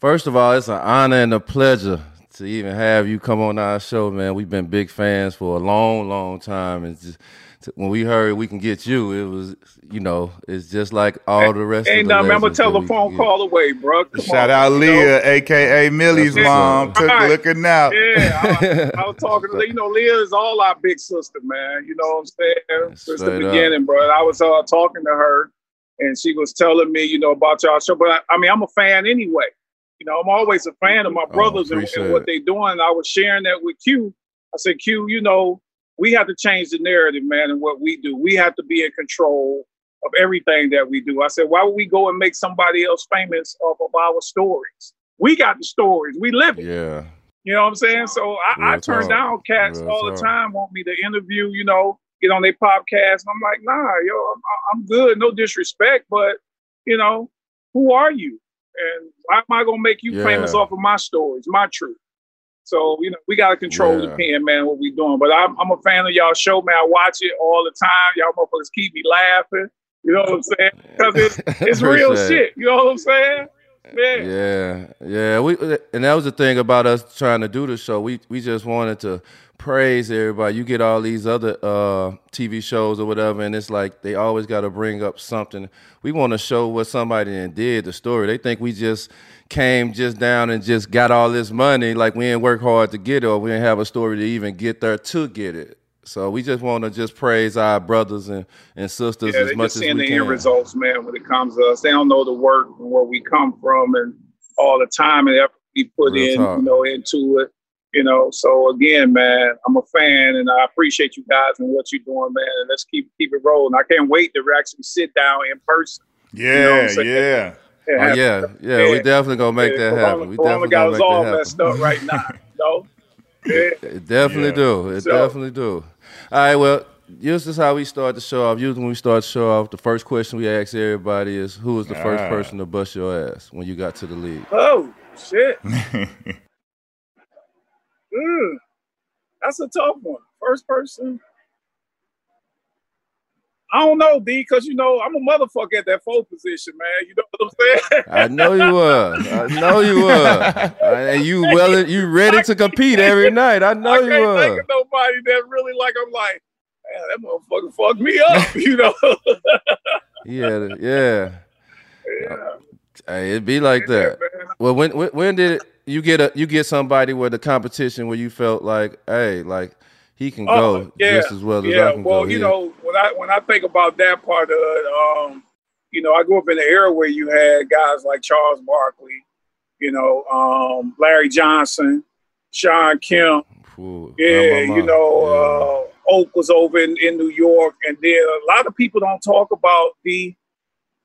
First of all, it's an honor and a pleasure to even have you come on our show, man. We've been big fans for a long, long time, and just when we heard we can get you, it was you know it's just like all the rest. Ain't nothing. I'm a telephone call away, bro. Come Shout on, out Leah, know? aka Millie's That's mom, what's took Right. looking out. Yeah, I, I was talking to you know Leah is all our big sister, man. You know what I'm saying? Since the Straight up. beginning, bro. I was uh, talking to her, and she was telling me, you know, about y'all show. But I, I mean, I'm a fan anyway. You know, I'm always a fan of my oh, brothers and, Oh, appreciate and what they're doing. I was sharing that with Q. I said, Q, you know, we have to change the narrative, man, and what we do. We have to be in control of everything that we do. I said, why would we go and make somebody else famous off of our stories? We got the stories. We live it. Yeah, You know what I'm saying? So I, I turn talk. down cats Real all the time, want me to interview, you know, get on their podcast. And I'm like, nah, yo, I'm, I'm good. No disrespect, but, you know, who are you? And why am I to make you Yeah. famous off of my stories, my truth? So, you know, we got to control Yeah. the pen, man, what we doing. But I'm, I'm a fan of y'all show, man. I watch it all the time. Y'all motherfuckers keep me laughing. You know what I'm saying? Because it's, it's real shit. You know what I'm saying? Man. Yeah, yeah. We and that was the thing about us trying to do the show. We we just wanted to praise everybody. You get all these other uh, TV shows or whatever, and it's like they always got to bring up something. We want to show what somebody did the story. They think we just came just down and just got all this money, like we didn't work hard to get it, or we didn't have a story to even get there to get it. So we just want to just praise our brothers and, and sisters Yeah, as they much just as seeing we the can. end results, man. When it comes to us, they don't know the work and where we come from, and all the time and effort we put Real in, talk. you know, into it. You know, so again, man, I'm a fan, and I appreciate you guys and what you're doing, man. And let's keep keep it rolling. I can't wait to actually sit down in person. Yeah, know what yeah. Oh, have- yeah, yeah, we definitely gonna make yeah, that Corona- happen. We Corona definitely got gonna us make all that happen. messed up right now. You? Yeah. It definitely Yeah. do. It So- definitely do. All right, well, this is how we start the show off. Usually when we start the show off, the first question we ask everybody is who was the first Ah. person to bust your ass when you got to the league? Oh shit. Mm, that's a tough one. First person. I don't know, D, because you know I'm a motherfucker at that four position, man. You know what I'm saying? I know you was. I know you was. And you well you ready to compete every night. I know I you can't think of nobody that really like. I'm like, man, that motherfucker fucked me up. You know? Yeah, yeah. yeah, Hey, it'd be like that. man. Well, when when, when did you get a you get somebody with the competition where you felt like, hey, like he can Oh, go yeah, just as well as I Yeah, can well, go. you He- know, when I when I think about that part of it, um, you know, I grew up in the era where you had guys like Charles Barkley, you know, um, Larry Johnson, Shawn Kemp, Phew, yeah, you know, uh, Oak was over in, in New York, and then a lot of people don't talk about the.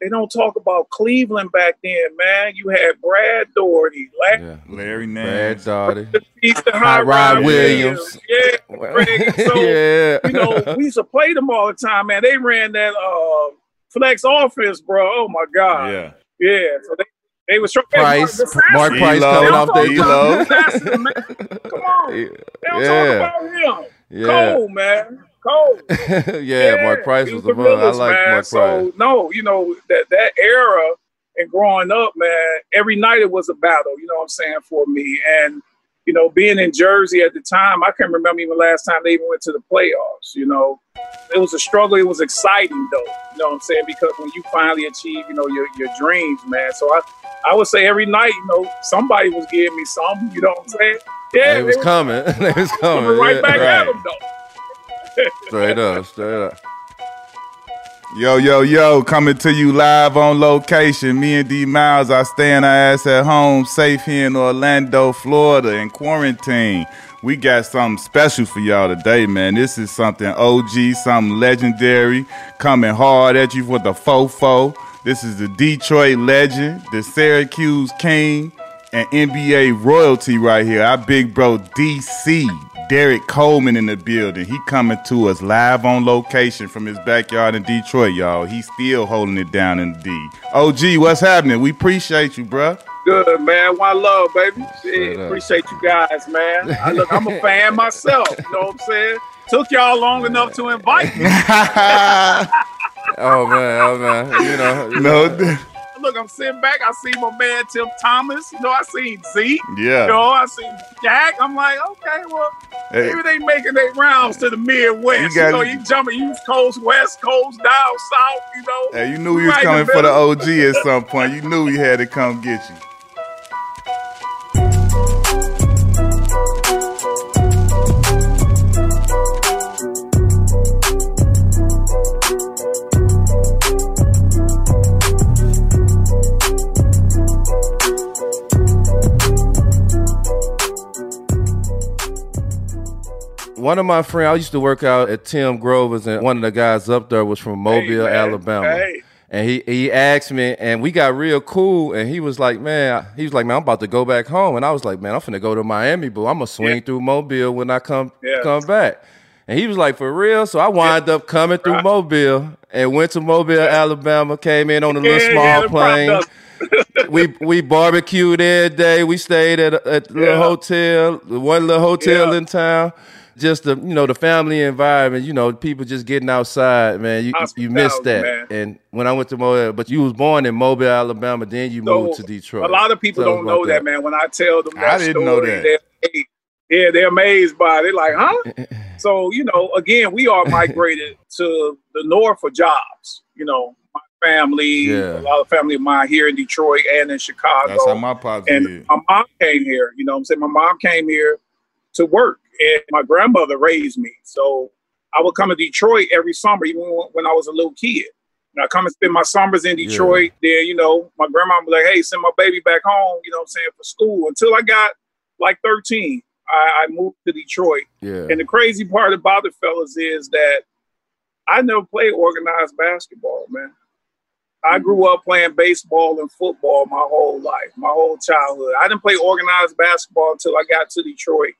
They don't talk about Cleveland back then, man. You had Brad Daugherty. Larry yeah. Larry Brad Daugherty. Easton Hot Hot Rod Rod Williams. yeah, Greg. So, yeah. you know, we used to play them all the time, man. They ran that uh, flex offense, bro. Oh my god, Yeah. yeah. So they they was trying. Price, the Mark. Price D-Lo, coming off don't that. talk D-Lo. the assassin. Come on, they don't Yeah, talk about him. yeah, Cole, man, Cole. yeah. Mark Price was the one. I like. Mark so, Price. No, you know that that era and growing up, man. Every night it was a battle. You know what I'm saying for me, and you know being in Jersey at the time, I can't remember even last time they even went to the playoffs. You know, it was a struggle. It was exciting though. You know what I'm saying because when you finally achieve, you know, your your dreams, man. So I I would say every night, you know, somebody was giving me something. You know what I'm saying? Yeah, it was coming. It was coming. coming right yeah. back right. at them though. Straight up, straight up. Yo, yo, yo, coming to you live on location. Me and D Miles are staying our ass at home, safe here in Orlando, Florida, in quarantine. We got something special for y'all today, man. This is something OG, something legendary, coming hard at you with the fofo. This is the Detroit legend, the Syracuse King, and NBA royalty right here. Our big bro DC, Derrick Coleman in the building. He coming to us live on location from his backyard in Detroit, y'all. He's still holding it down in the D. OG, what's happening? We appreciate you, bruh. Good man, one love, baby. Shit, appreciate you guys, man. I look, I'm a fan myself. You know what I'm saying? Took y'all long enough to invite me. Oh man, oh man. You know, no, know. th- Look, I'm sitting back. I see my man Tim Thomas. You know, I seen Zeke. Yeah. You know, I seen Jack. I'm like, okay, well, Hey, maybe they making their rounds to the Midwest. You You, know, you jumping East Coast, West Coast, down South. You know. hey, you knew he was coming for the. OG at some point. You knew he had to come get you. One of my friends, I used to work out at Tim Grover's, and one of the guys up there was from Mobile, Hey. Alabama. Hey. And he he asked me, and we got real cool. And he was like, "Man, he was like, man, I'm about to go back home." And I was like, "Man, I'm finna go to Miami, boo. I'm gonna swing Yeah. through Mobile when I come Yeah. come back." And he was like, "For real?" So I wind up coming through Right. Mobile and went to Mobile, Alabama. Came in on a little Yeah, small yeah, plane. we we barbecued every day. We stayed at a, at the little hotel, one little hotel Yeah. in town. Just the you know the family environment. You know people just getting outside, man. You you missed that. Man. And when I went to Mobile, but you was born in Mobile, Alabama, then you So, moved to Detroit. A lot of people Tell don't know that. man. When I tell them that I didn't know story, that. they're amazed. yeah, they're amazed by it. They're like, huh? so, you know, again, we are migrated to the north for jobs. You know, my family, Yeah. a lot of family of mine here in Detroit and in Chicago. That's how my pops and did. my mom came here. You know what I'm saying? My mom came here to work, and my grandmother raised me. So I would come to Detroit every summer, even when I was a little kid. And I come and spend my summers in Yeah. Detroit. Then, you know, my grandma would be like, hey, send my baby back home, you know what I'm saying, for school. Until I got like 13, I, I moved to Detroit. yeah, And the crazy part about it, fellas, is that I never played organized basketball, man. I mm-hmm. grew up playing baseball and football my whole life, my whole childhood. I didn't play organized basketball until I got to Detroit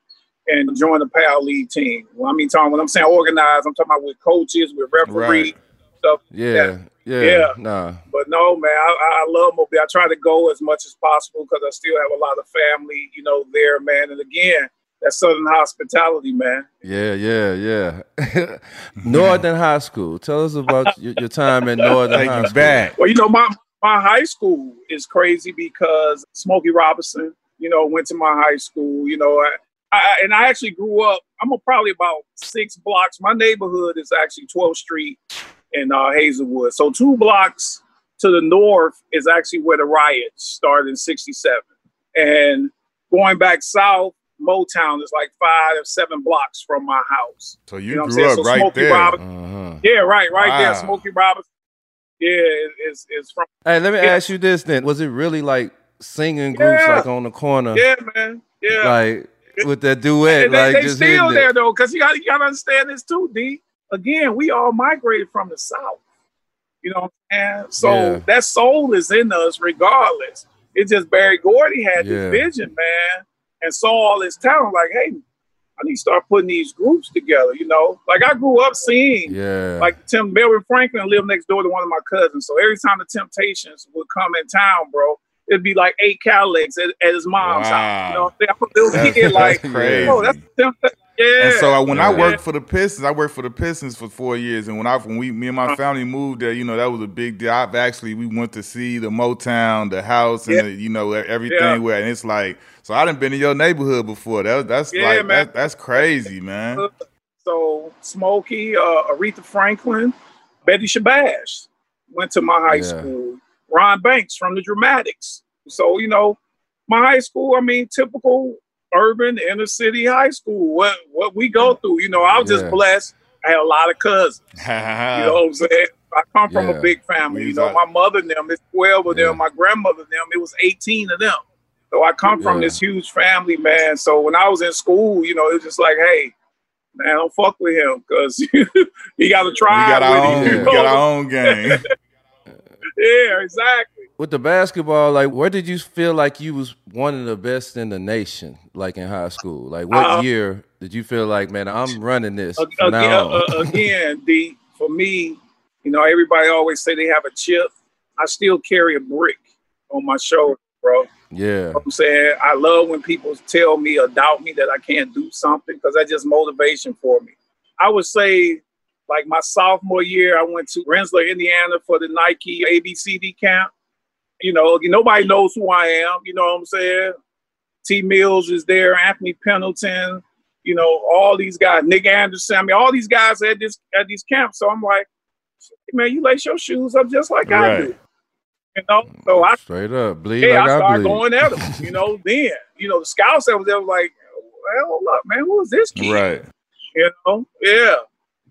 and join the PAL League team. Well, I mean, Tom, when I'm saying organized, I'm talking about with coaches, with referees, Right. stuff. yeah, yeah, Yeah. Nah, But no, man, I, I love Mobile. I try to go as much as possible because I still have a lot of family, you know, there, man. And again, that Southern hospitality, man. yeah, yeah, yeah. Northern High School. Tell us about your, your time in Northern Take High School. back. Well, you know, my my high school is crazy because Smokey Robinson, you know, went to my high school. You know, I, I and I actually grew up. I'm a, probably about six blocks. My neighborhood is actually 12th Street in uh, Hazelwood. So two blocks to the north is actually where the riots started in '67, and going back south. Motown is like five or seven blocks from my house. So you, You know what I'm grew saying? up So right Smokey there. Robinson- Uh-huh. Yeah, right, right there. Wow. Smokey Robinson. Yeah, is is from Hey, let me Yeah. ask you this then: Was it really like singing groups Yeah. like on the corner, yeah, man. Yeah. like with that duet, And they, like they just still there though, because you got you got to understand this too, D. Again, we all migrated from the south. You know what So Yeah. that soul is in us regardless. It's just Berry Gordy had Yeah. this vision, man, and saw all his talent. Like, hey, I need to start putting these groups together. You know, like I grew up seeing Yeah, like Tim Melvin Franklin lived next door to one of my cousins. So every time the Temptations would come in town, bro, it'd be like eight Cadillacs at, at his mom's house. You know, what I'm saying? I'm a little That's, like, crazy. oh, that's yeah. And so uh, when I Yeah. worked for the Pistons, I worked for the Pistons for four years. And when I when we me and my Uh-huh. family moved there, you know that was a big deal. I've actually we went to see the Motown, the house, and Yeah. the, you know everything. Yeah. Where and it's like so I didn't been in your neighborhood before. That that's Yeah, like man. that, that's crazy, man. so Smokey, uh, Aretha Franklin, Betty Shabazz went to my high Yeah. school. Ron Banks from the Dramatics. So you know, my high school. I mean, typical urban inner city high school. What what we go mm. through. You know, I was Yeah. just blessed. I had a lot of cousins. You know what I'm saying? I come from Yeah. a big family. You know, my mother and them, it's 12 of Yeah. them. My grandmother and them, it was 18 of them. So I come from this huge family, man. So when I was in school, you know, it was just like, hey, man, don't fuck with him because he got to We try. got our own. you, We got our own game. Yeah, exactly. with the basketball, like where did you feel like you was one of the best in the nation, like in high school? Like what Uh, year did you feel like, man, I'm running this Again, now uh, again, D, for me, you know, everybody always say they have a chip. I still carry a brick on my shoulder, bro. yeah, You know I'm saying I love when people tell me or doubt me that I can't do something because that's just motivation for me. I would say, like my sophomore year, I went to Rensselaer, Indiana for the Nike ABCD camp. you know, nobody knows who I am. You know what I'm saying? T Mills is there, Anthony Pendleton, you know, all these guys, Nick Anderson. I mean, all these guys at this at these camps. So I'm like, man, you lace your shoes up just like right. I do. You know, so I straight up bleed. Yeah, like I started going at them. You know, then you know the scouts that was there was like, well, hold up, man, who is this kid? Right. You know, yeah.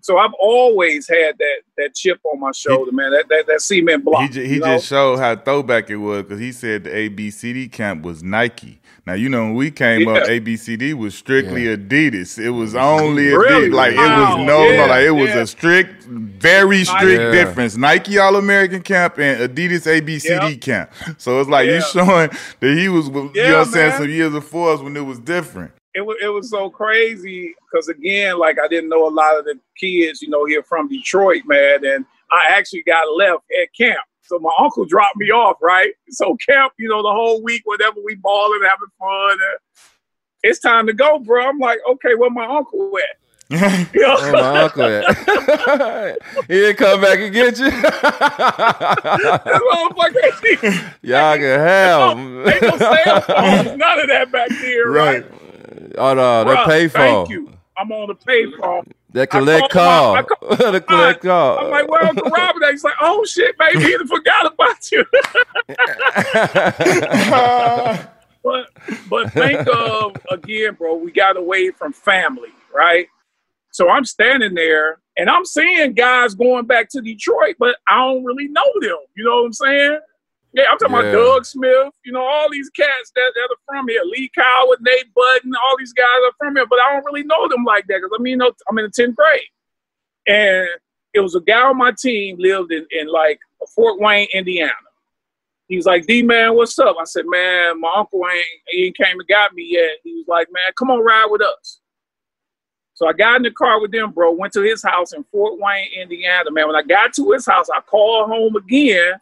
So I've always had that that chip on my shoulder, man. That that, that cement block. He, just, he just showed how throwback it was because he said the ABCD camp was Nike. Now you know when we came yeah. up, ABCD was strictly yeah. Adidas. It was only really? Adidas. Like wow. it was no, yeah. no, like it was a strict, very strict difference. Nike All American camp and Adidas ABCD camp. So it's like you showing that he was, you know, what I'm saying, some years before us when it was different it was it was so crazy because again, like I didn't know a lot of the kids, you know, here from Detroit, man, and I actually got left at camp. So my uncle dropped me off, right? So camp, you know, the whole week, whatever we balling, having fun. it's time to go, bro. I'm like, okay, where my uncle at? where my uncle at? he didn't come back and get you. Y'all can have. Ain't no cell phones, none of that back there, right? right? Oh no, the payphone. Thank you. I'm on the payphone. That collect call. the collect call. I'm like, well, Uncle Robert? He's like, oh shit, baby, he forgot about you. but but think of again, bro. We got away from family, right? So I'm standing there and I'm seeing guys going back to Detroit, but I don't really know them. You know what I'm saying? Yeah, I'm talking yeah. about Doug Smith, you know, all these cats that, that are from here. Lee Coward, Nate Budden, all these guys are from here, but I don't really know them like that because I mean, I'm in the 10th grade. And it was a guy on my team lived in, in like Fort Wayne, Indiana. He's like, D man, what's up? I said, man, my uncle ain't he ain't came and got me yet. He was like, man, come on, ride with us. So I got in the car with them, bro. Went to his house in Fort Wayne, Indiana. Man, when I got to his house, I called home again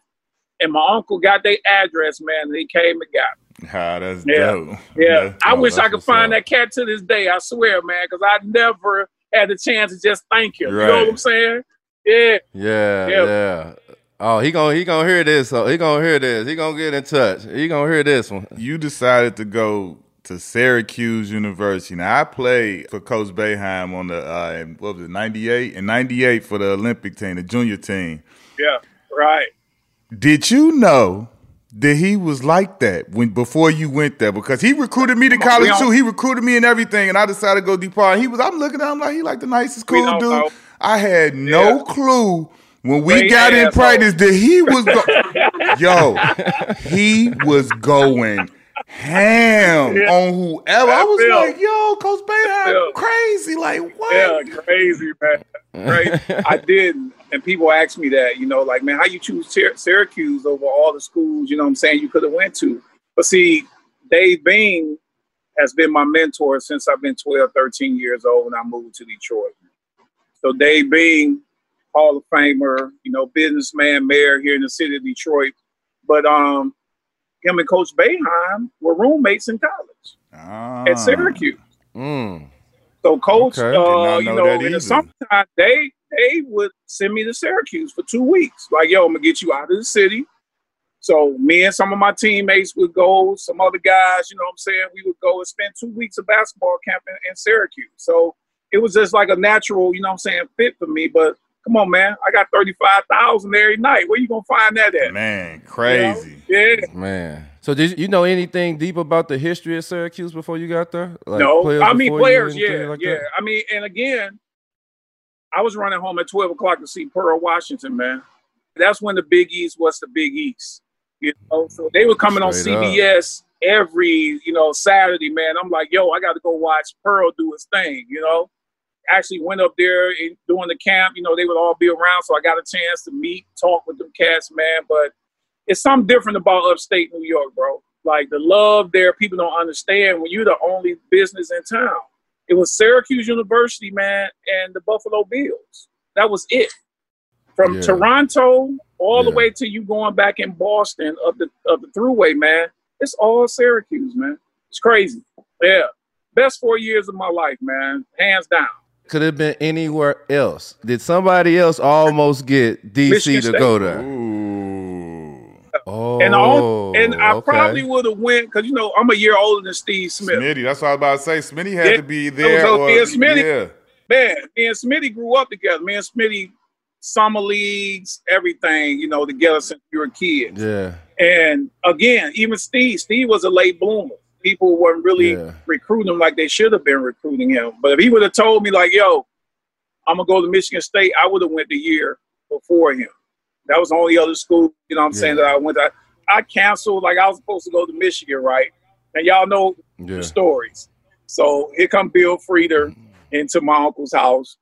and my uncle got their address, man, and he came and got me. Ah, that's yeah. dope. Yeah. That's, I oh, wish I could find up. that cat to this day. I swear, man, because I never had the chance to just thank him. Right. You know what I'm saying? Yeah. Yeah. Yeah. yeah. Oh, he gonna he gonna hear this. So he gonna hear this. He gonna get in touch. He gonna hear this one. You decided to go to Syracuse University. Now I played for Coach Boeheim on the uh, what was it, ninety eight and ninety eight for the Olympic team, the junior team. Yeah, right. Did you know that he was like that when before you went there? Because he recruited me to college too. He recruited me and everything, and I decided to go depart. He was. I'm looking at him like he like the nicest, cool dude. Know. I had no yeah. clue when we Great got in practice that he was. Go- Yo, he was going ham yeah. on whoever. I, I was feel, like, yo, Coach Boeheim, crazy. Like, what? Yeah, crazy, man. Right. I didn't and people ask me that, you know, like, man, how you choose Syracuse over all the schools, you know I'm saying, you could have went to. But see, Dave Bing has been my mentor since I've been 12, 13 years old when I moved to Detroit. So Dave Bing, Hall of Famer, you know, businessman, mayor here in the city of Detroit. But um, him and Coach Boeheim were roommates in college ah. at Syracuse. Mm. So Coach, okay. uh, you know, in the summertime, they they would send me to Syracuse for two weeks. Like, yo, I'm gonna get you out of the city. So me and some of my teammates would go, some other guys, you know what I'm saying, we would go and spend two weeks of basketball camp in, in Syracuse. So it was just like a natural, you know what I'm saying, fit for me. But come on, man, I got 35,000 every night. Where you gonna find that at? Man, crazy. You know? Yeah. Man. So did you know anything deep about the history of Syracuse before you got there? Like no, I mean players, yeah, like yeah. That? I mean, and again, I was running home at 12 o'clock to see Pearl Washington, man. That's when the Big East was the Big East. You know, so they were coming Straight on CBS up. every, you know, Saturday, man. I'm like, yo, I got to go watch Pearl do his thing, you know. Actually went up there and doing the camp, you know, they would all be around, so I got a chance to meet, talk with them cats, man. But it's something different about upstate New York, bro. Like the love there, people don't understand when you're the only business in town. It was Syracuse University, man, and the Buffalo Bills. That was it. From yeah. Toronto all yeah. the way to you going back in Boston of the of the throughway, man. It's all Syracuse, man. It's crazy. Yeah. Best four years of my life, man. Hands down. Could have been anywhere else. Did somebody else almost get DC to go there? Ooh. Oh, and all, and I oh, okay. probably would have went because you know I'm a year older than Steve Smith. Smitty, that's what I was about to say. Smitty had Yeah, to be there. so or, Smitty- yeah. Man, me and Smitty grew up together. Me and Smitty, summer leagues, everything, you know, together since we were kids. Yeah. And again, even Steve, Steve was a late bloomer. People weren't really Yeah. recruiting him like they should have been recruiting him. But if he would have told me like, "Yo, I'm gonna go to Michigan State," I would have went the year before him. That was the only other school, you know what I'm saying, that I went to. I canceled, like I was supposed to go to Michigan, right? And y'all know Yeah. the stories. So here come Bill Frieder into my uncle's house.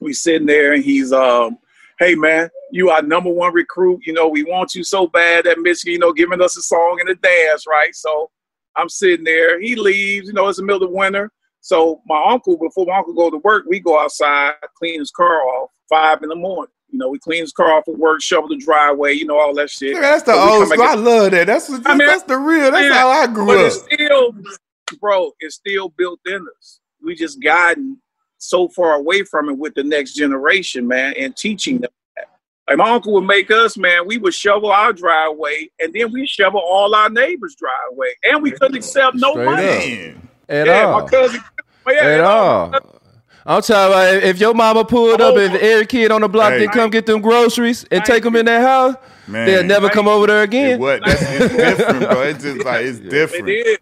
We sitting there and he's um, hey man, you are number one recruit. You know, we want you so bad at Michigan, you know, giving us a song and a dance, right? So I'm sitting there. He leaves, you know, it's the middle of winter. So my uncle, before my uncle go to work, we go outside, clean his car off, five in the morning. You know, we clean his car off at work, shovel the driveway, you know, all that shit. Look, that's the So old come school. I love that. That's what, I mean, that's the real. That's yeah, how I grew but up. it's still, bro, it's still built in us. We just gotten so far away from it with the next generation, man, and teaching them that. Like my uncle would make us, man, we would shovel our driveway and then we shovel all our neighbors' driveway. And we couldn't accept no Straight money. up. Man. At yeah, all. my cousin. At and all. I'm talking about if- if your mama pulled up, if oh. every kid on the block Hey. didn't come get them groceries and take them in you. their house, Man. they'll never come over there It again. what? That's it's different, bro. It's just like it's It different. is.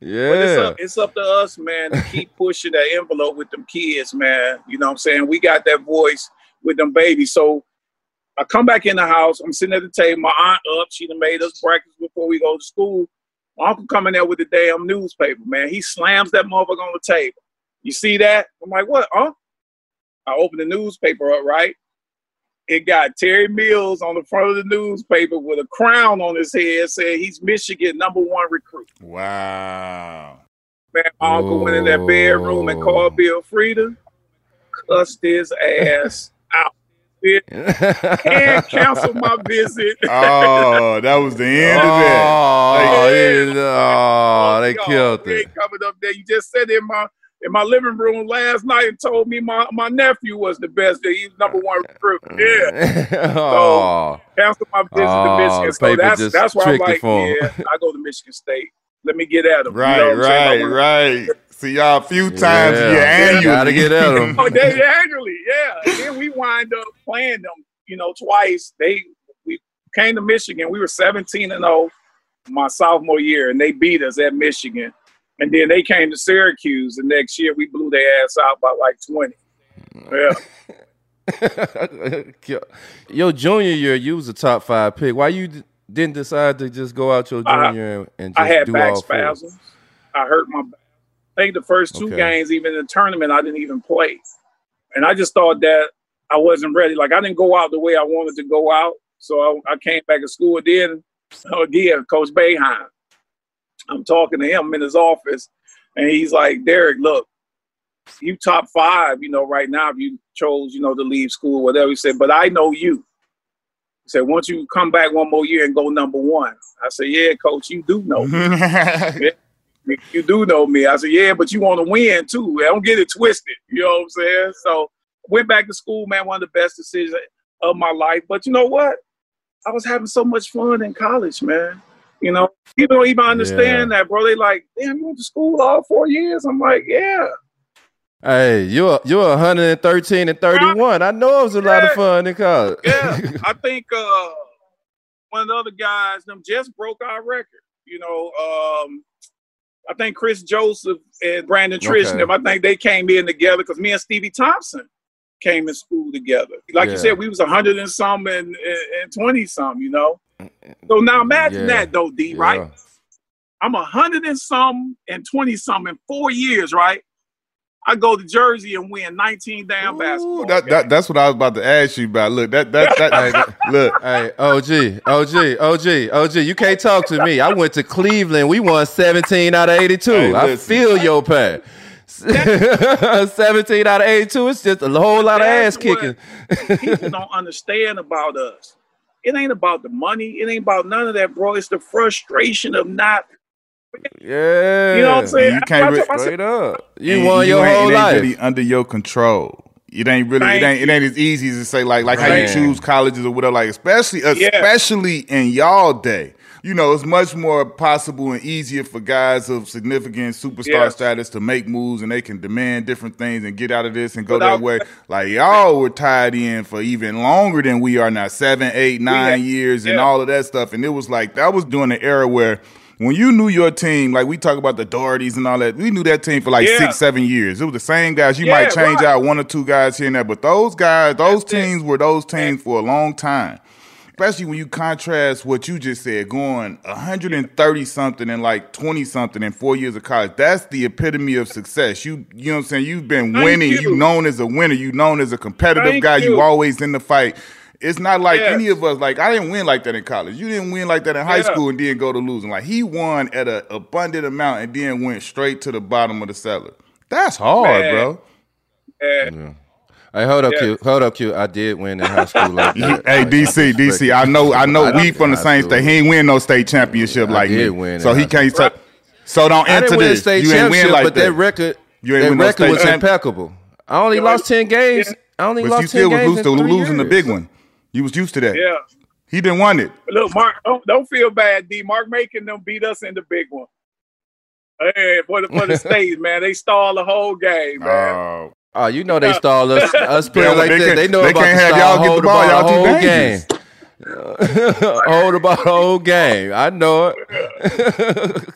But it's Yeah. up, it's up to us, man, to keep pushing that envelope with them kids, man. You know what I'm saying? We got that voice with them babies. So I come back in the house. I'm sitting at the table. My aunt up. She done made us breakfast before we go to school. My uncle coming there with the damn newspaper, man. He slams that motherfucker on the table. You see that? I'm like, what, huh? I open the newspaper up, right? It got Terry Mills on the front of the newspaper with a crown on his head saying he's Michigan number one recruit. Wow. Man, my uncle went in that bedroom and called Bill Frieder, cussed his ass out, and canceled my visit. Oh, that was the end of that. Oh, Like- yeah. oh, oh they Yo, killed we it. coming up there. You just said in my in my living room last night and told me my, my nephew was the best. That he number one mm. recruit. Yeah, oh, canceled my visit Oh, to Michigan. So paper that's just that's why I'm like, yeah, I go to Michigan State. Let me get at him. Right, you know right, right. See y'all a few times Yeah. a year annually. Gotta get at 'em. Oh, they annually, yeah. And then we wind up playing them, you know, twice. They we came to Michigan. We were 17 and 0 my sophomore year, and they beat us at Michigan. And then they came to Syracuse, and next year we blew their ass out by like 20. Yeah. your junior year, you was a top five pick. Why you d- didn't decide to just go out your junior and, and just I had do back all four? spasms. I hurt my back. I think the first two Okay. games, even in the tournament, I didn't even play. And I just thought that I wasn't ready. Like I didn't go out the way I wanted to go out. So I, I came back to school. Then again, Coach Boeheim. I'm talking to him in his office, and he's like, Derek, look, you top five, you know, right now if you chose, you know, to leave school, whatever. He said, but I know you. He said, once you come back one more year and go number one. I said, yeah, coach, you do know me. You do know me. I said, yeah, but you want to win too. I Don't get it twisted. You know what I'm saying? So went back to school, man, one of the best decisions of my life. But you know what? I was having so much fun in college, man. You know, people don't even understand that, bro. They like, damn, you went to school all four years. I'm like, yeah. Hey, you're you're 113 and 31. I know it was a lot of fun in college. Yeah. I think uh one of the other guys, them just broke our record. You know, um, I think Kris Joseph and Brandon Triche, Okay. them, I think they came in together because me and Stevie Thompson came in school together. Like you said, we was a hundred and some and and twenty some, you know. Mm, so now imagine Yeah. that though, D, Yeah. right? I'm a hundred and some and twenty some in four years, right? I go to Jersey and win 19 damn Ooh, basketball. That, that, that's what I was about to ask you about. Look, that that that look. Hey, OG, OG, OG, OG, you can't talk to me. I went to Cleveland. We won 17 out of 82. Hey, I feel your pain. 17 out of 82. It's just a whole lot of ass kicking. people don't understand about us. It ain't about the money. It ain't about none of that, bro. It's the frustration of not. Yeah. You know what I'm saying? You can't I- I- re- I said, Straight up. You and won your whole it ain't life. really under your control. it ain't really it ain't it ain't as easy as to say like like how you choose colleges or whatever. Like especially especially yeah. in y'all day you know, it's much more possible and easier for guys of significant superstar yes. status to make moves and they can demand different things and get out of this and go Without, that way. Like y'all were tied in for even longer than we are now, seven, eight, nine years and yeah. all of that stuff. And it was like that was during the era where when you knew your team, like we talk about the Dohertys and all that, we knew that team for like yeah. six, seven years. It was the same guys. You yeah, might change right. out one or two guys here and there, but those guys, those That's teams it. were those teams for a long time especially when you contrast what you just said, going 130 something and like 20 something in four years of college. That's the epitome of success. You you know what I'm saying? You've been Thank winning. You. you known as a winner. You known as a competitive Thank guy. You. you always in the fight. It's not like yes. any of us. Like I didn't win like that in college. You didn't win like that in high yeah. school and then go to losing. Like he won at an abundant amount and then went straight to the bottom of the cellar. That's hard, Man. bro. Yeah. Hey, hold up, yeah. Q. Hold up, Q. I did win in high school like that. hey, DC, DC. I know, I know. we from the same state. He ain't win no state championship I like me. Win so he can't. Right. So don't enter this. you ain't win like but that. record, you ain't that win record no was impeccable. I only lost ten games. I only but lost you still was used to losing the big one. You was used to that. Yeah. He didn't want it. Look, Mark, don't, don't feel bad, D. Mark making them beat us in the big one. Hey, for the for the stage, man. They stall the whole game, man. Oh, Oh, you know they stall us, us playing like that. They know they about can't have y'all get the ball. Y'all too whole game. hold about the whole game. I know it.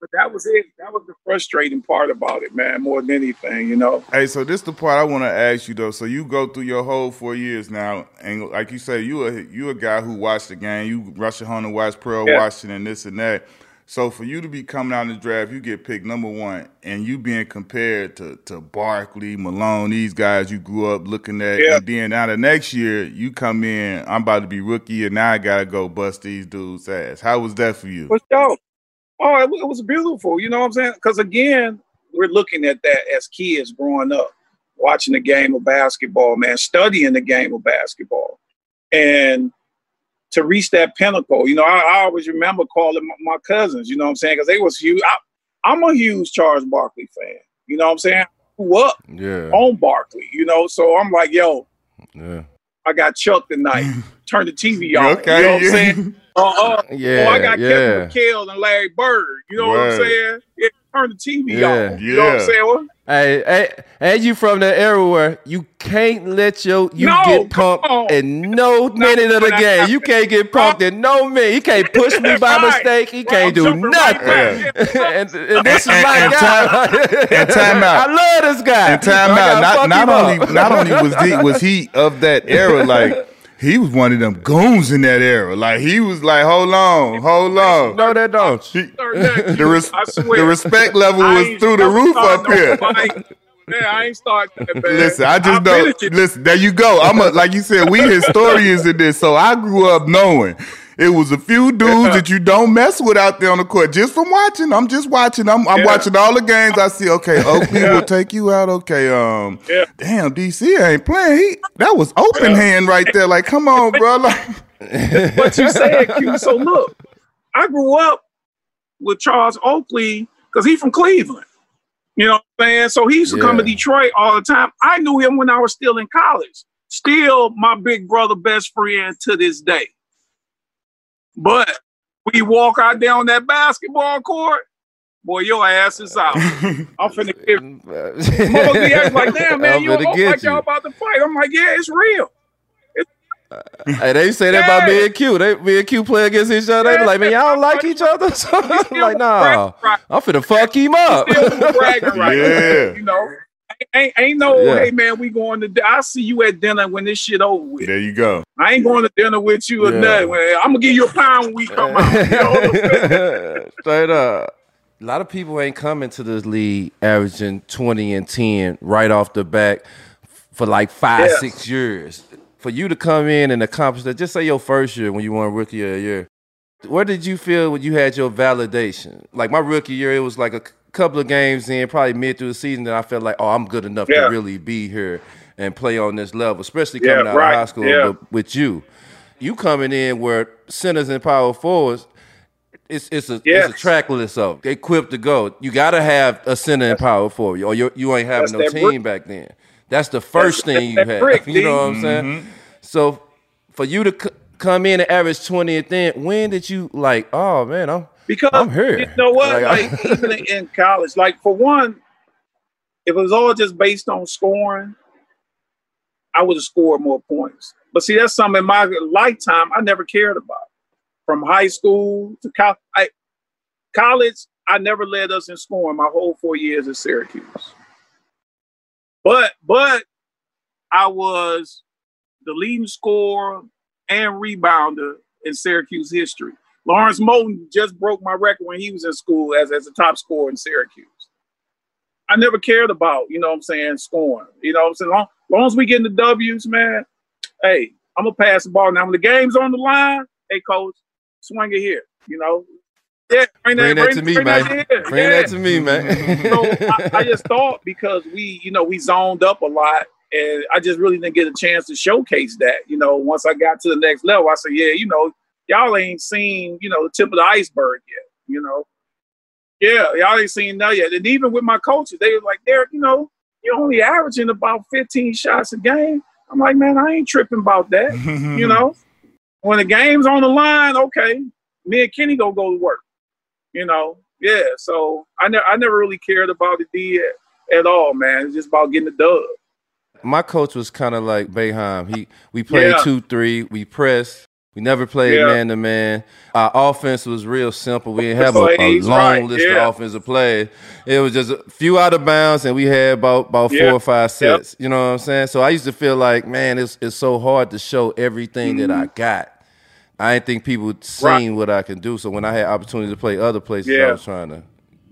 but that was it. That was the frustrating part about it, man. More than anything, you know. Hey, so this is the part I want to ask you though. So you go through your whole four years now, and like you say, you a you a guy who watched the game. You rush home and watch Pearl yeah. Washington, this and that. So for you to be coming out in the draft, you get picked number one, and you being compared to to Barkley, Malone, these guys you grew up looking at, yeah. and then now the next year you come in, I'm about to be rookie, and now I gotta go bust these dudes' ass. How was that for you? What's up? Oh, it, it was beautiful. You know what I'm saying? Because again, we're looking at that as kids growing up, watching the game of basketball, man, studying the game of basketball, and to reach that pinnacle. You know, I, I always remember calling my, my, cousins, you know what I'm saying? Because they was huge. I, am a huge Charles Barkley fan. You know what I'm saying? Who up yeah. on Barkley, you know? So I'm like, yo, yeah. I got Chuck tonight. Turn the TV off. Okay, you know what I'm saying? Uh, uh, yeah, oh, I got yeah. Kevin McHale and Larry Bird. You know what I'm saying? Yeah, turn the TV yeah. off. You know what I'm saying? Well, Hey, hey, and you from the era where you can't let your you no, get punked in no minute of the game. You can't get punked in no minute. He can't push me by mistake. He can't do nothing. Right and, and, this is my and, guy. and time out. I love this guy. And time out. Not, not only not only was he was he of that era like he was one of them goons in that era. Like he was like, hold on, hold on. No, that don't. He, the, res- the respect level was through the roof up here. Man, I ain't starting that, Listen, I just know. Listen, there you go. I'm a, like you said, we historians in this, so I grew up knowing it was a few dudes that you don't mess with out there on the court. Just from watching, I'm just watching. I'm, I'm yeah. watching all the games. I see. Okay, Oakley yeah. will take you out. Okay, um, yeah. damn, DC ain't playing. He that was open hand right there. Like, come on, bro. Like, what you said, Q. So look, I grew up with Charles Oakley because he's from Cleveland. You know what I'm saying? So he used to come to Detroit all the time. I knew him when I was still in college. Still my big brother, best friend to this day. But we walk out there on that basketball court, boy, your ass is out. I'm finna get Mother like, damn man, you don't look like y'all about to fight. I'm like, yeah, it's real. Uh, hey, they say that about me and Q. They me and Q play against each other. They be like, man, y'all don't like each other. So I'm like, nah, I'm finna fuck him up. yeah, you know ain't, ain't no, yeah. hey man, we going to. I'll see you at dinner when this shit over with. There you go. I ain't going to dinner with you or yeah. nothing. I'm gonna give you a pound when we come out. You know Straight up. A lot of people ain't coming to this league averaging 20 and 10 right off the back for like five, yes. six years. For you to come in and accomplish that, just say your first year when you won rookie of the year. Where did you feel when you had your validation? Like my rookie year, it was like a couple of games in, probably mid through the season, that I felt like, oh, I'm good enough yeah. to really be here and play on this level, especially coming yeah, out right. of high school. Yeah. But with you, you coming in where centers and power forwards, it's it's a yes. it's a track list of equipped to go. You got to have a center and power forward, or you you ain't having no team back then. That's the first That's- thing you that's have. brick, you know what I'm saying? Mm-hmm. So for you to c- come in and average 20th then, when did you like, oh man, I'm Because I'm here. You know what? Like, Like, even in college, like for one, if it was all just based on scoring, I would have scored more points. But see, that's something in my lifetime I never cared about. From high school to co- I, college, I never led us in scoring my whole four years at Syracuse. But but I was the leading scorer and rebounder in Syracuse history. Lawrence Moten just broke my record when he was in school as, as a top scorer in Syracuse. I never cared about, you know what I'm saying, scoring. You know what I'm saying? Long, long as we get the W's, man, hey, I'm going to pass the ball. Now, when the game's on the line, hey, coach, swing it here, you know? Yeah, bring that, bring that to me, bring man. that. Bring Yeah. that to me, man. so I, I just thought because we, you know, we zoned up a lot, and I just really didn't get a chance to showcase that. You know, once I got to the next level, I said, yeah, you know, y'all ain't seen, you know, the tip of the iceberg yet. You know, yeah, y'all ain't seen that yet. And even with my coaches, they were like, Derek, you know, you're only averaging about 15 shots a game. I'm like, man, I ain't tripping about that. You know, when the game's on the line, okay, me and Kenny go go to work. You know, yeah. So I never, I never really cared about the D at, at all, man. It's just about getting the dub. My coach was kind of like Boeheim. He we played Yeah. two three, we pressed. We never played Yeah. man to man. Our offense was real simple. We didn't have a, a long right, list yeah. of offensive plays. It was just a few out of bounds, and we had about about four or five sets. You know what I'm saying? So I used to feel like, man, it's it's so hard to show everything that I got. I didn't think people seen Mm-hmm. Right. what I can do. So when I had opportunity to play other places, I was trying to.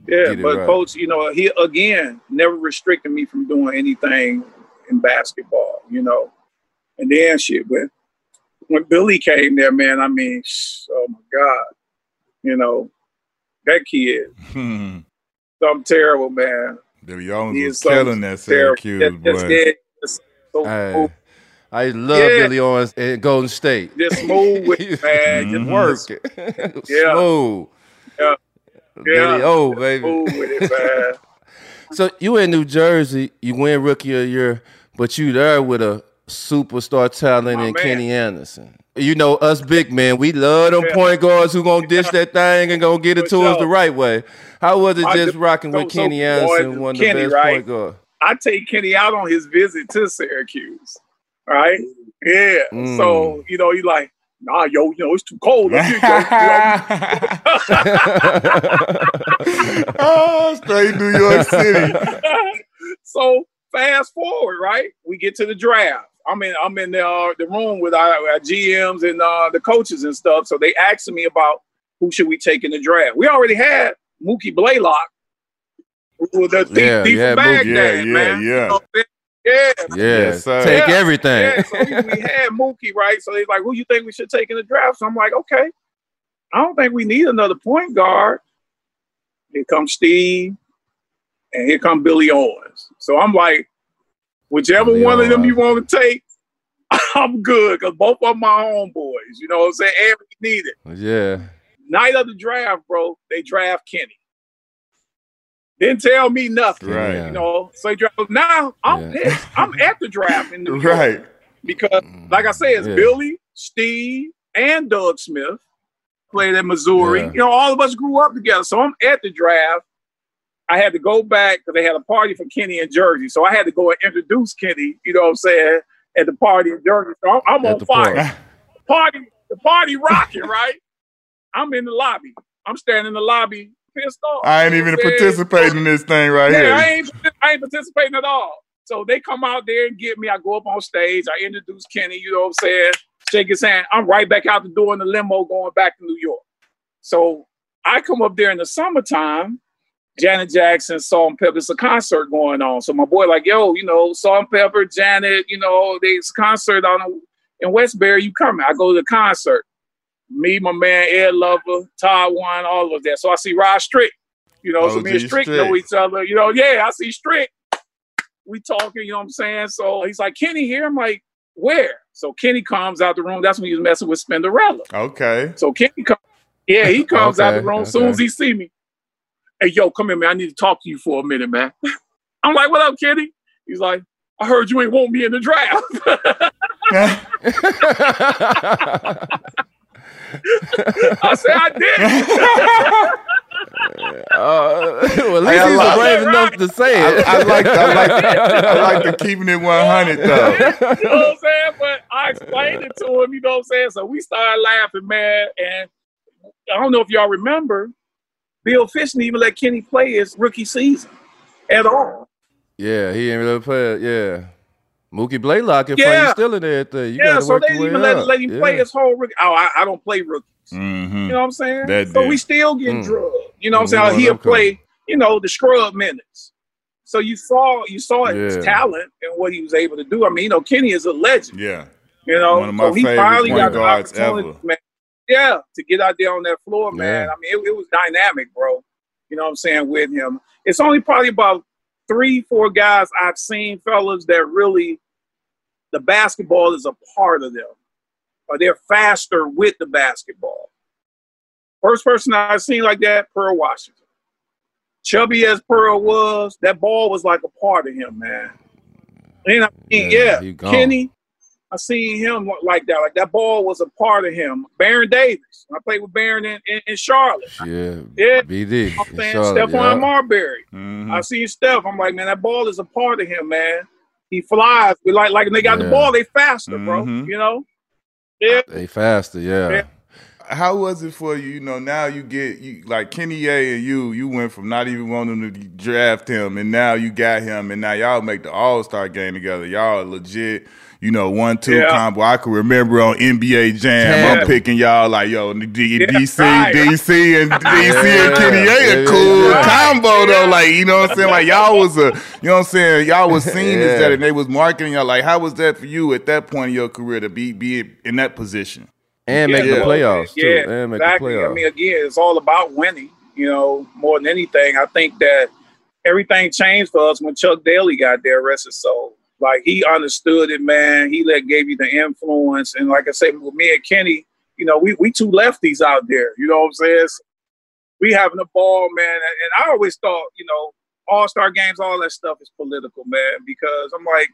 Yeah, but right. coach, you know, he again never restricted me from doing anything in basketball, you know. And then shit, when when Billy came there, man, I mean, oh my God, you know, that kid, hmm. something terrible, man. Billy Owens was killing that. Syracuse just boy. get- just so Hey, smooth, I love Yeah. Billy Owens at Golden State. just smooth with it, man. Just mm-hmm. Work. Yeah. Smooth. Yeah. Billy Yeah. O, baby. smooth with it, man. So you in New Jersey, you win rookie of the year, but you there with a superstar talent My in man. Kenny Anderson. You know, us big men, we love them Yeah. point guards who gonna dish that thing and gonna get it to us the right way. How was it just rocking with so- so Kenny boy, Anderson, one of the best right? point guards? I take Kenny out on his visit to Syracuse. Right? Yeah. Mm. So, you know, you like, nah, yo, you know, it's too cold up here, yo. You know? oh, straight New York City. so fast forward, right? We get to the draft. I'm in I'm in the uh, the room with our, our GMs and uh, the coaches and stuff. So they asking me about who should we take in the draft. We already had Mookie Blaylock, who the thief, Yeah, thief yeah, Mookie. Baghdad, Yeah, man. yeah, You yeah. know what I'm saying? yeah, Yeah, Yes, sir. take Yeah. everything. yeah, so we, we had Mookie, right? So he's like, who you think we should take in the draft? So I'm like, okay, I don't think we need another point guard. Here comes Steve, and here come Billy Owens. So I'm like, whichever one of them you want to take, I'm good because both of my homeboys, you know what I'm saying? And we need it. yeah. Night of the draft, bro, they draft Kenny. Didn't tell me nothing. Right. You know, so draft. Now I'm Yeah. pissed. I'm at the draft in New York Right. because, mm. like I say, it's Yeah. Billy, Steve, and Doug Smith played at Missouri. Yeah. You know, all of us grew up together. So I'm at the draft. I had to go back because they had a party for Kenny in Jersey. So I had to go and introduce Kenny, you know what I'm saying, at the party in Jersey. So I'm, I'm on fire. party. Party, the party rocking, right? I'm in the lobby. I'm standing in the lobby, pissed off. I ain't even know what I'm saying? participating in this thing right Yeah, here. I ain't, I ain't participating at all. So they come out there and get me. I go up on stage. I introduce Kenny. You know what I'm saying? Shake his hand. I'm right back out the door in the limo going back to New York. So I come up there in the summertime. Janet Jackson, Salt-N-Pepa. It's a concert going on. So my boy like, yo, you know, Salt-N-Pepa, Janet, you know, there's a concert on in Westbury. You coming? I go to the concert. Me, my man Ed Lover, Todd One, all of us there. So I see Rod Strick. You know, so me and Strick Strick. know each other. You know, yeah, I see Strick. We talking, you know what I'm saying? So he's like, Kenny here? I'm like, where? So Kenny comes out the room. That's when he was messing with Spinderella. Okay. So Kenny comes, yeah, he comes out the room as soon as he see me. Hey, yo, come here, man. I need to talk to you for a minute, man. I'm like, what up, Kenny? He's like, I heard you ain't want me in the draft. I said I did. Uh, well, at least he's like, brave enough to say it. I, I like, I like, I like the keeping it one hundred though. you know what I'm saying? But I explained it to him. You know what I'm saying? So we started laughing, man. And I don't know if y'all remember, Bill Fitch didn't even let Kenny play his rookie season at all. Yeah, he didn't really play. Yeah. Mookie Blaylock can yeah. play still in there. You yeah, so they didn't even let, let, him yeah. play his whole rookie. Oh, I, I don't play rookies. Mm-hmm. You know what I'm saying? That so did. we still getting mm. drugged. You know what I'm saying? He'll play, you know, the scrub minutes. So you saw you saw yeah. his talent and what he was able to do. I mean, you know, Kenny is a legend. Yeah. You know, One of my so he finally got the opportunity, ever. man. Yeah, to get out there on that floor, man. Yeah. I mean, it, it was dynamic, bro. You know what I'm saying with him. It's only probably about three, four guys I've seen, fellas, that really the basketball is a part of them, or they're faster with the basketball. First person I've seen like that, Pearl Washington. Chubby as Pearl was, that ball was like a part of him, man. And I mean, yeah, yeah Kenny, I seen him like that. Like that ball was a part of him. Baron Davis. I played with Baron in, in, in Charlotte. Yeah. Yeah. BD. I'm saying Stephon yeah. Marbury. Mm-hmm. I seen Steph. I'm like, man, that ball is a part of him, man. He flies. We like like when they got yeah. the ball, they faster, mm-hmm. bro. You know? Yeah. They faster, yeah. yeah how was it for you? You know, now you get you like Kenny A and you. You went from not even wanting to draft him, and now you got him, and now y'all make the All Star game together. Y'all legit. You know, one two yeah. combo. I can remember on NBA Jam, yeah. I'm picking y'all like, yo, D- yeah, DC, right. DC, and DC and Kenny A a cool combo though. Like, you know what I'm saying? Like y'all was a, you know what I'm saying? Y'all was seen as that, and they was marketing y'all. Like, how was that for you at that point in your career to be be in that position? and yeah, make the playoffs too. Yeah, and make exactly. the playoffs. I mean, again, it's all about winning. You know, more than anything, I think that everything changed for us when Chuck Daly got there. Rest his soul. Like he understood it, man. He let gave you the influence, and like I said, with me and Kenny, you know, we we two lefties out there. You know what I'm saying? So we having a ball, man. And I always thought, you know, All Star games, all that stuff is political, man. Because I'm like,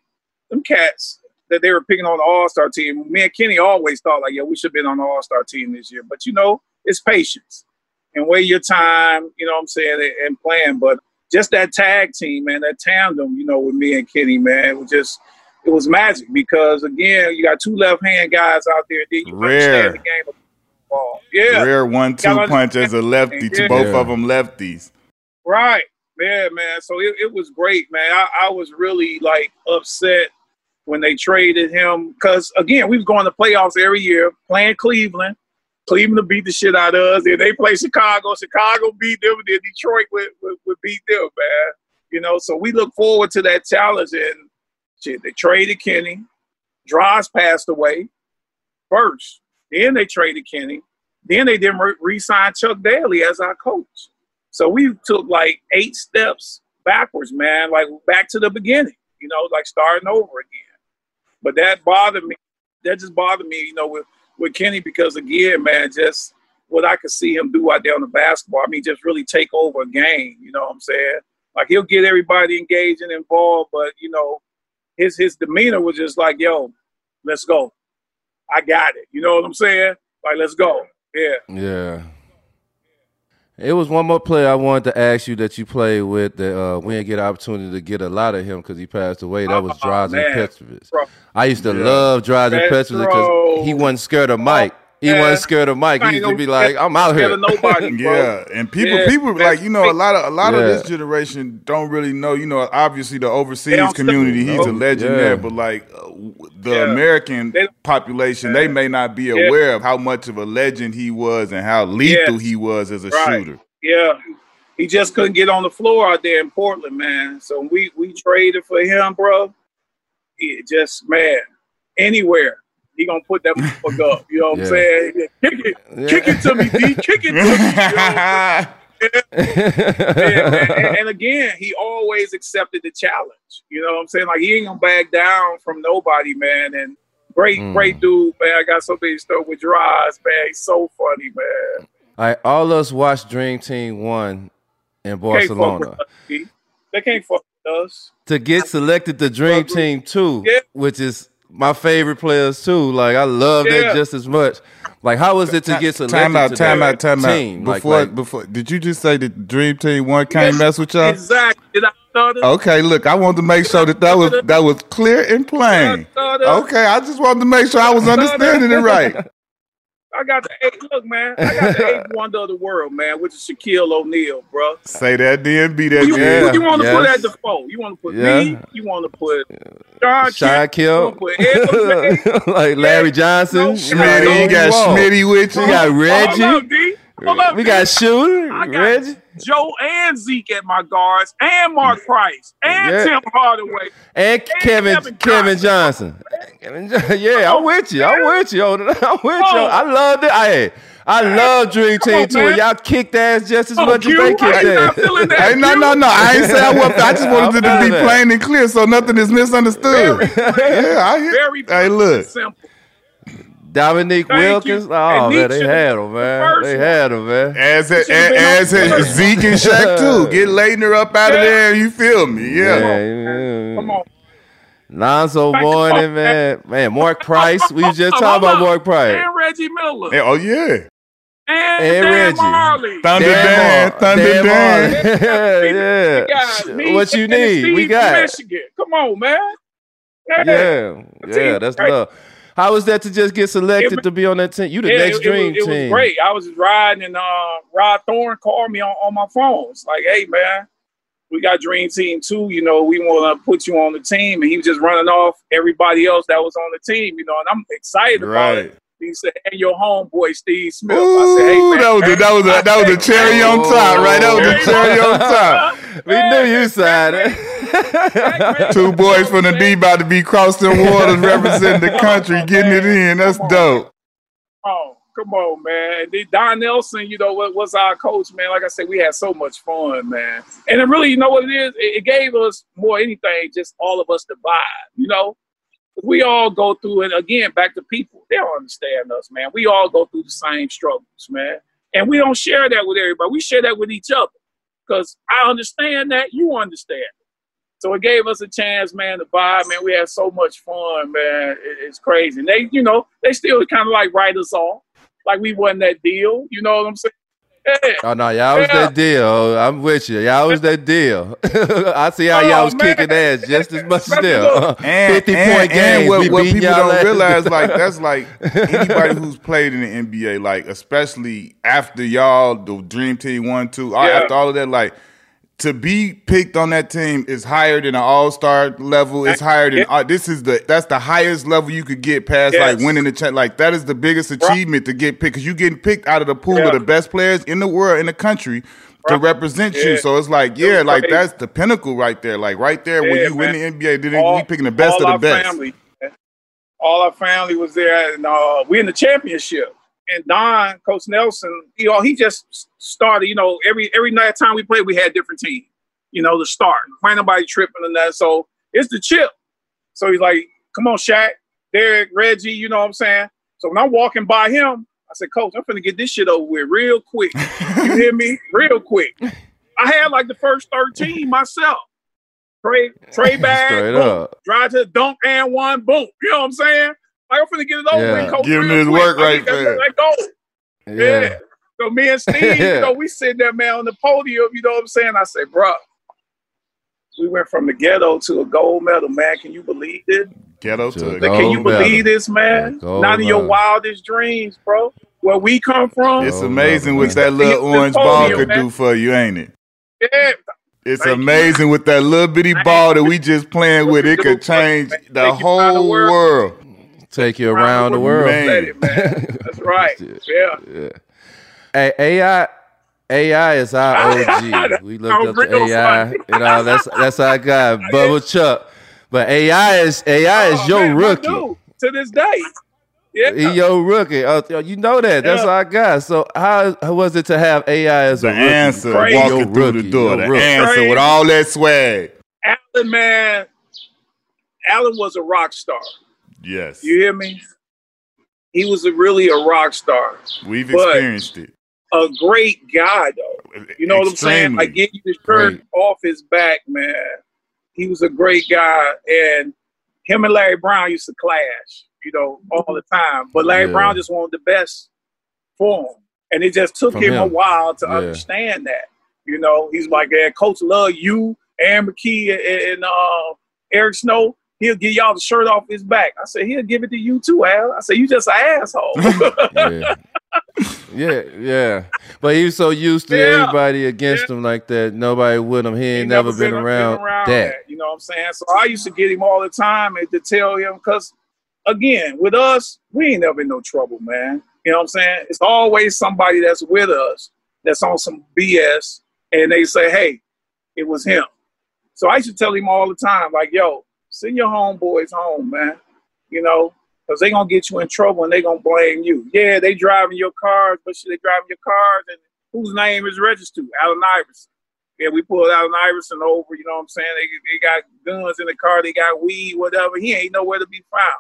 them cats, that they were picking on the All Star team. Me and Kenny always thought like, yeah, we should have been on the All Star team this year. But you know, it's patience and wait your time. You know what I'm saying and playing. But just that tag team, man, that tandem, you know, with me and Kenny, man, it was just it was magic because again, you got two left hand guys out there. Then you Rare. understand the game of ball. Yeah, rare one two punch as a lefty. Yeah. Both of them lefties. Right. Yeah, man. So it, it was great, man. I, I was really like upset when they traded him. Because again, we was going to playoffs every year, playing Cleveland. Cleveland beat the shit out of us. And they play Chicago. Chicago beat them. Then Detroit would, would, would beat them, man. You know, so we look forward to that challenge. And shit, they traded Kenny. Droz passed away first. Then they traded Kenny. Then they didn't re-sign Chuck Daly as our coach. So we took like eight steps backwards, man, like back to the beginning, you know, like starting over again. But that bothered me. That just bothered me, you know, with with Kenny because again, man, just what I could see him do out there on the basketball. I mean, just really take over a game. You know what I'm saying? Like he'll get everybody engaged and involved, but you know, his his demeanor was just like, "Yo, let's go. I got it." You know what I'm saying? Like, let's go. Yeah. Yeah. It was one more player I wanted to ask you that you played with that uh, we didn't get an opportunity to get a lot of him because he passed away. That was oh, Drazen Petrovic. I used to yeah. love Drazen Petrovic because he wasn't scared of Mike. He yeah. wasn't scared of Mike. He used to be like, "I'm out here." Nobody, yeah, and people, yeah. people like you know a lot of a lot yeah. of this generation don't really know. You know, obviously the overseas community, he's a legend there, but like uh, the American they, population, they may not be aware of how much of a legend he was and how lethal yes. he was as a right. shooter. Yeah, he just couldn't get on the floor out there in Portland, man. So we we traded for him, bro. It just man, anywhere he gonna put that fuck up. You know what yeah. I'm saying? Kick it, yeah. kick it to me, D. Kick it to me. You know and, and, and, again, he always accepted the challenge. You know what I'm saying? Like he ain't gonna back down from nobody, man. And great, mm. great dude, man. I got so many stuff with Droz, man. He's so funny, man. All right, all us watched Dream Team one in Barcelona. They can't fuck with us. to get selected to Dream Team Two, Yeah. which is my favorite players too. Like I love Yeah. that just as much. Like how was it to get selected Time out, to time out, time team? out. Before, like, before, did you just say the Dream Team One can't mess with y'all? Exactly. Did I stutter? Okay, look, I wanted to make sure that that was that was clear and plain. Okay, I just wanted to make sure I was understanding it right. I got the eight. Look, man, I got the eighth wonder of the world, man, which is Shaquille O'Neal, bro. Say that then, be that You, Yeah, you want to put yes. at the four. You want to put Yeah. me. You want to put John Shy Kill, You want to put LJ. like Larry Johnson, No, like, Smitty, you got want? Smitty with you. You got oh, Reggie. Hold up, D. Hold up, We got Shooter, I got Reggie, Joe and Zeke at my guards, and Mark Price, and Yeah. Tim Hardaway. and Kevin Kevin Kevin Johnson. Johnson. Yeah, I'm with you. I'm with you. I'm with you. I love it. I I love Dream Team on, too. man. Y'all kicked ass just as Oh, much as Q, they why kicked you feeling ass. that? Hey, no, no, no. I ain't say I was. I just wanted it to be plain and clear so nothing is misunderstood. Yeah, I hear. Very Hey, look. simple. Dominique Thank Wilkins. you. Oh And man, they had him, man. first They one. had him, man. As it, Should've as on. Zeke and Shaq too. Get Laettner up out of Yeah. there. You feel me? Yeah. Yeah, Come on. Lonzo Thank you. Man. Man, Mark Price. We just talking about. Mark Price. And Reggie Miller. Hey, oh yeah. And, And Dan Reggie. Majerle. Thunder Dan Dan, Mar- Thunder Dan Dan. Majerle. We yeah. got What you need? Steve We got. Michigan. Come on, man. Yeah. Yeah, yeah, that's right? love. How was that to just get selected It- to be on that team? You the Yeah, next it, it dream was, it team. was great. I was riding, and uh, Rod Thorn called me on, on my phone. It's like, hey, man, we got Dream Team 2. You know, we want to put you on the team. And he was just running off everybody else that was on the team, you know, and I'm excited about it. He said, and your homeboy, Steve Smith. I said, hey, man. that was the, that was the, that was the cherry on top, right? That was the cherry on top. We knew you signed it. Two boys from the D about to be crossing waters, representing the country, getting it in. That's dope. Oh, come on, man. And Don Nelson, you know, what was our coach, man. Like I said, we had so much fun, man. And it really, you know what it is? It, it gave us more anything, just all of us to vibe, you know? We all go through it again, back to people. They don't understand us, man. We all go through the same struggles, man. And we don't share that with everybody. We share that with each other. Because I understand that, you understand. So it gave us a chance, man, to vibe, man. We had so much fun, man it's crazy. And they, you know, they still kind of like write us off. Like we wasn't that deal. You know what I'm saying? Yeah. Oh no, y'all was Yeah. that deal. I'm with you. Y'all was that deal. I see how Oh, y'all was man. kicking ass just as much as Especially them. look. And, 50 and, point and what, what people y'all don't ass. realize, like that's like anybody who's played in the NBA, like especially after y'all, the Dream Team one, two, Yeah. after all of that, like to be picked on that team is higher than an All Star level. It's higher than uh, this is the that's the highest level you could get past Yes. like winning the cha- like that is the biggest achievement to get picked because you getting picked out of the pool Yeah. of the best players in the world in the country. To represent Yeah. you, so it's like, yeah, like that's the pinnacle right there. Like right there, when Yeah, you win the NBA, All- we picking the best of the our best. Family, all our family was there, and uh, we in the championship. And Don, Coach Nelson, you know, he just started. You know, every every night time we played, we had different teams. You know, to start. Ain't nobody tripping on that. So it's the chip. So he's like, "Come on, Shaq, Derek, Reggie." You know what I'm saying? So when I'm walking by him, I said, "Coach, I'm finna get this shit over with real quick." You hear me? Real quick. I had like the first 13 myself. Trey, Trey bag, boom. Drive to the dunk and one, boom. You know what I'm saying? Like, I'm finna get it over Yeah. with, coach. Give him his quick. work right there. Let go. Yeah. Yeah. So me and Steve, you know, we sitting there, man, on the podium. You know what I'm saying? I say, bro, we went from the ghetto to a gold medal, man. Can you believe it? Ghetto To to a a Like, can you Gold medal. believe this, man? Gold Not in your wildest dreams, bro. Where we come from, It's amazing what that little Hit the orange ball could man. do for you, ain't it? yeah, It's Thank you. amazing with that little bitty ball that we just playing with. It could change the Take you the whole world. World. Take you around the world. Man. It, man. That's right. Yeah. Yeah. Hey, AI, AI is our OG. We looked I'm up to AI. funny. You know, that's that's our guy, Bubba Chuck. But AI is AI is Oh, your man, rookie. dude, to this day. Yeah. He your rookie. Oh, you know that. That's Yeah. our guy. So how, how was it to have AI as The a rookie? answer Crazy. walking Your through the door. your The rookie. answer Crazy. with all that swag. Allen, man, Allen was a rock star. Yes, You hear me? He was a, really a rock star. we've experienced it. A great guy, though. You know what I'm saying? I Like you the shirt Great. off his back, man. he was a great guy, and him and Larry Brown used to clash, you know, all the time. But Larry Yeah. Brown just wanted the best for him, and it just took From him, a while to Yeah. understand that. You know, he's like, yeah, Coach love you, Aaron McKie, and, and uh, Eric Snow. He'll give y'all the shirt off his back. I said, he'll give it to you too, Al. I said, you just an asshole. yeah. yeah, yeah. But he was so used to Yeah. everybody against him like that. Nobody with him. He ain't He never, been, around, that. You know what I'm saying? So I used to get him all the time and to tell him because again, with us, we ain't never in no trouble, man. You know what I'm saying? It's always somebody that's with us that's on some BS and they say, Hey, it was him. So I used to tell him all the time, like, yo, send your homeboys home, man. You know, because they gonna get you in trouble and they gonna blame you. Yeah, they driving your cars, but shit, they driving your cars and whose name is registered? Allen Iverson. Yeah, we pulled Allen Iverson over, you know what I'm saying? They, they got guns in the car, they got weed, whatever. He ain't nowhere to be found.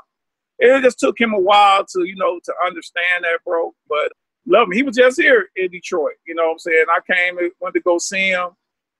It just took him a while to, you know, to understand that, bro. But love him. He was just here in Detroit, you know what I'm saying? I came went to go see him.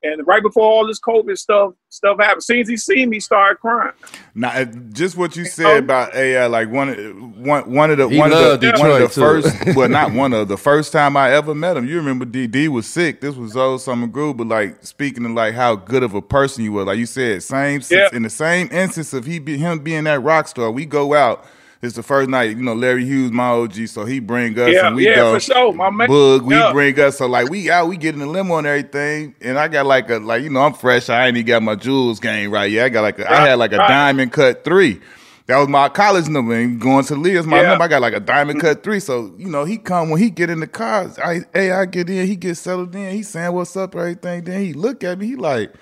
And right before all this COVID stuff stuff happened, as soon as he seen me, he started crying. Now, uh, just what you said about AI, like one, of- one, one of the, one of the, one of the first, well, not one of the first time I ever met him. You remember DD was sick. This was old summer groove, but like speaking of like how good of a person you were, like you said, same Yeah. in the same instance of he be, him being that rock star. We go out. It's the first night, you know. Larry Hughes, my OG, so he bring us Yeah, and we yeah, go. for sure, my man. Boog, we Yeah. bring us. So like we out, we get in the limo and everything. And I got like a like you know I'm fresh. I ain't even got my jewels game right yet. I got like a, I had like a right. diamond cut three. That was my college number. And going to Leah's my Yeah. number. I got like a diamond cut three. So you know he come when he get in the car. I hey I get in. He get settled in. He saying what's up everything. Then he look at me. He like.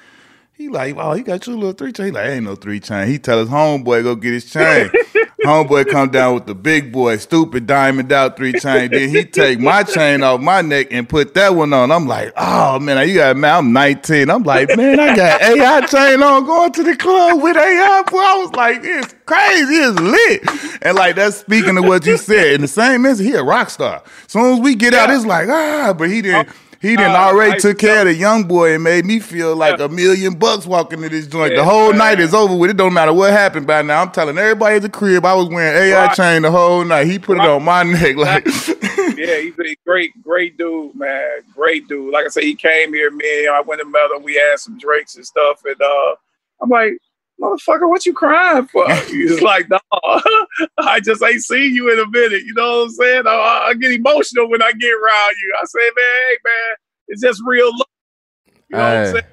He like, oh, he got your little three chain. He like, ain't no three chain. He tell his homeboy go get his chain. homeboy come down with the big boy, stupid diamond out three chain. Then he take my chain off my neck and put that one on. I'm like, oh man, you got man. I'm 19. I'm like, man, I got AI chain on going to the club with AI. Boy, I was like, it's crazy, it's lit. And like that's speaking to what you said. In the same instant, he a rock star. As Soon as we get out, it's like ah, but he didn't. He didn't Uh, already I- took care of the young boy and made me feel like a million bucks walking to this joint. Yeah, the whole man. night is over with. It don't matter what happened by now. I'm telling everybody at the crib I was wearing AI Right. chain the whole night. He put it on my neck like yeah, he's a great, great dude, man. Great dude. Like I said, he came here, me. I went and met him. We had some drinks and stuff, and uh, I'm like, motherfucker, what you crying for? He's like, no, I just ain't seen you in a minute. You know what I'm saying? I, I get emotional when I get around you. I say, man, hey, man, it's just real love. You know what I'm saying?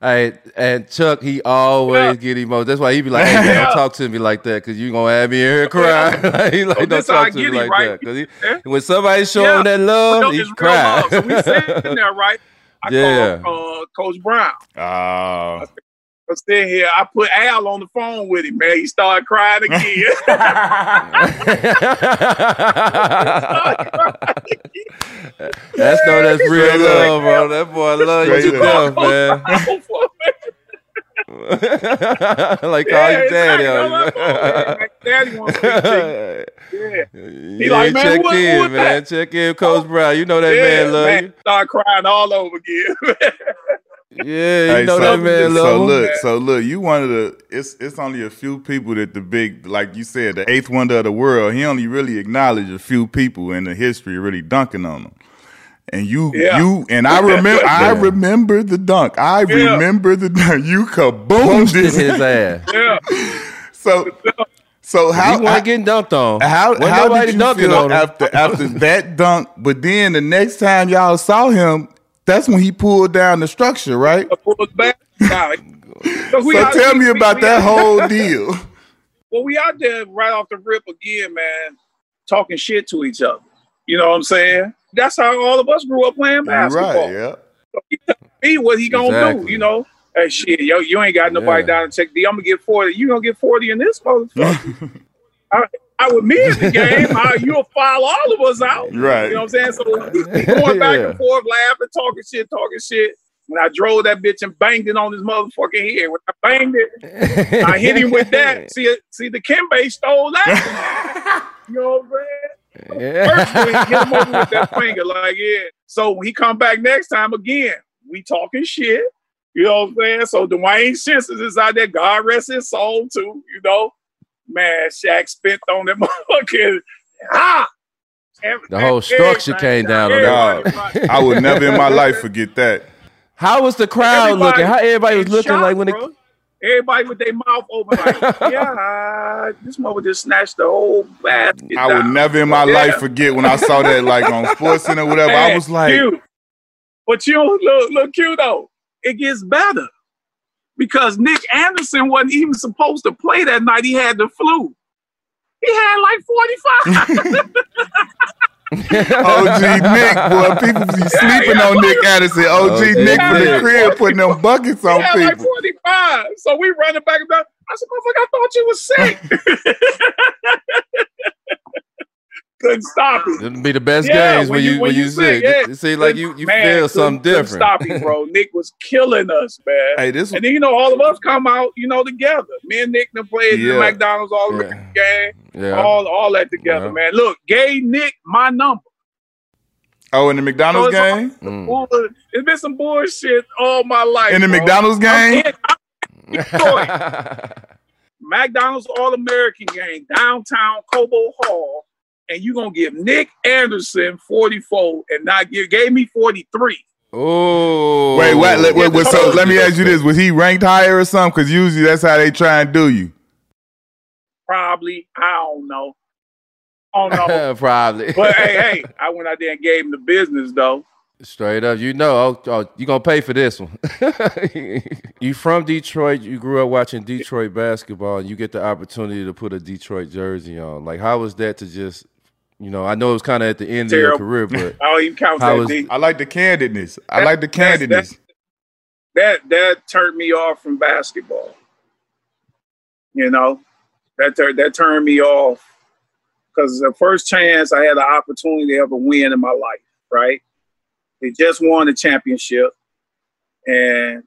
Hey, and Chuck, he always Yeah. get emotional. That's why he be like, "Hey, man, don't talk to me like that, cause you gonna have me in here crying." like, he like, So don't I talk to me like right? that, he, Yeah. when somebody show Yeah. him that love, no, he cry. love. So we sitting there, right? I Yeah. call uh, Coach Brown. Oh. I'm sitting here. I put Al on the phone with him, man. He started crying again. that's no, that's real Straight up. love, bro. That boy love you to death, man. like call Yeah, you daddy. exactly. I'm like, oh, man, daddy wants to speak to you. Yeah. He like, man, check who- who in, was man. that? Check in, Coach oh, Brown. You know that yeah, man love man, Start crying all over again. You. Yeah, you Hey, know so, that man so love look, so look, you one of the it's it's only a few people that the big like you said, the eighth wonder of the world, he only really acknowledged a few people in the history really dunking on him. And you Yeah. you and I remember I remember the dunk. I Yeah. remember the dunk. You kaboomed Boosted his his ass. yeah. So so He how wasn't getting dunked on. how, Wasn't how did you dunking feel on him. after after that dunk? But then the next time y'all saw him, that's when he pulled down the structure, right? I back. Nah, 'cause we So tell me about that whole deal. Well, we out there right off the rip again, man, talking shit to each other. You know what I'm saying? That's how all of us grew up playing basketball. Right, yeah. So he me what he gonna do, you know? Hey, shit, yo, you ain't got nobody Yeah. down in Tech D. I'm gonna get 40. You gonna get 40 in this motherfucker. I, I with me in the game, I, you'll file all of us out. Right. You know what I'm saying? So going back Yeah. and forth, laughing, talking shit, talking shit. When I drove that bitch and banged it on his motherfucking head. When I banged it, I hit him with that. See, see, Dikembe stole that. you know what I'm saying? First, we hit him over with that finger, like yeah. So when he come back next time again, we talking shit. You know what I'm saying? So Dwayne Simpson is out there. God rest his soul too. You know, man, Shaq spent on them motherfuckers. Ah, the whole structure came down on that. I would never in my life forget that. How was the crowd everybody looking? How everybody was looking shocked, like when bro. it Everybody with their mouth open, like, yeah, this mother just snatched the whole basket. I would never in my yeah. life forget when I saw that, like on Sports Center, whatever. Man, I was like, cute. but you look, look cute though. It gets better because Nick Anderson wasn't even supposed to play that night. He had the flu. He had like 45. OG Nick, boy, people be sleeping yeah, on Nick Anderson. OG Nick from the crib putting them buckets on people. Like 45. So we running back and down. I said, motherfucker, I thought you was sick. couldn't stop it. It'll be the best yeah, games when, you when you, you sick. Yeah. Seems like you you man, feel something different. Stop it, bro. Nick was killing us, man. Hey, this and then you know all of us come out, you know, together. Me and Nick done played yeah. the McDonald's all yeah. game, yeah. all all that together, man. Look, gay Nick my number. Oh, in the McDonald's so game? Mm. It's been some bullshit all my life. In the bro. McDonald's game? McDonald's All American game, downtown Cobo Hall and you're gonna give Nick Anderson 44 and not give gave me 43. Oh, wait, what? Wait, wait, wait, so let me ask you this: Was he ranked higher or something? Because usually that's how they try and do you. Probably, I don't know. Oh no, probably. But hey, hey, I went out there and gave him the business though. Straight up, you know, oh, oh you gonna pay for this one. you from Detroit? You grew up watching Detroit basketball, and you get the opportunity to put a Detroit jersey on. Like, how was that to just you know, I know it was kind of at the end Terrible. of your career, but I don't even count that. Was, I like the candidness. I like the candidness. That, that that turned me off from basketball. You know, that that turned me off because the first chance I had the opportunity to ever win in my life, right? They just won the championship, and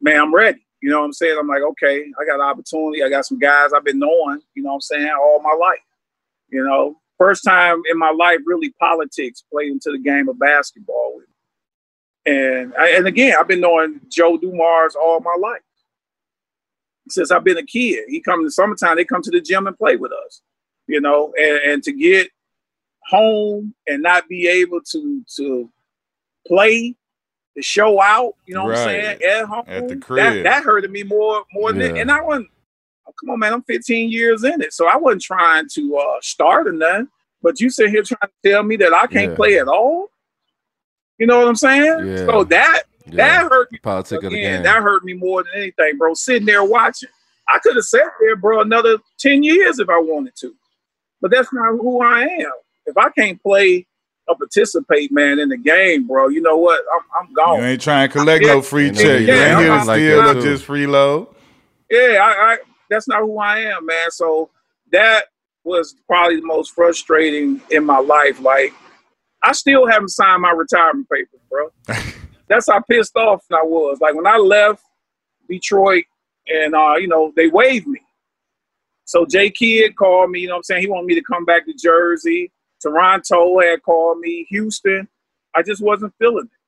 man, I'm ready. You know what I'm saying? I'm like, okay, I got an opportunity. I got some guys I've been knowing. You know what I'm saying? All my life. You know, first time in my life, really politics played into the game of basketball with me. And I, and again, I've been knowing Joe Dumars all my life since I've been a kid. He come in the summertime, they come to the gym and play with us, you know, and, and to get home and not be able to to play to show out, you know right. what I'm saying, at home. At the crib. That, that hurted me more more yeah. than and I wasn't oh, come on, man, I'm 15 years in it. So I wasn't trying to uh, start or nothing. But you sit here trying to tell me that I can't yeah. play at all. You know what I'm saying? Yeah. So that yeah. that hurt me. Politics again, of the game. That hurt me more than anything, bro. Sitting there watching. I could have sat there, bro, another 10 years if I wanted to. But that's not who I am. If I can't play or participate, man, in the game, bro, you know what? I'm, I'm gone. You ain't trying to collect no free check. You ain't here to steal or just freeload. Yeah, I, I that's not who I am, man. So that was probably the most frustrating in my life. Like, I still haven't signed my retirement papers, bro. that's how pissed off I was. Like when I left Detroit, and uh, you know they waived me. So Jay Kidd called me. You know what I'm saying? He wanted me to come back to Jersey. Toronto had called me. Houston. I just wasn't feeling it.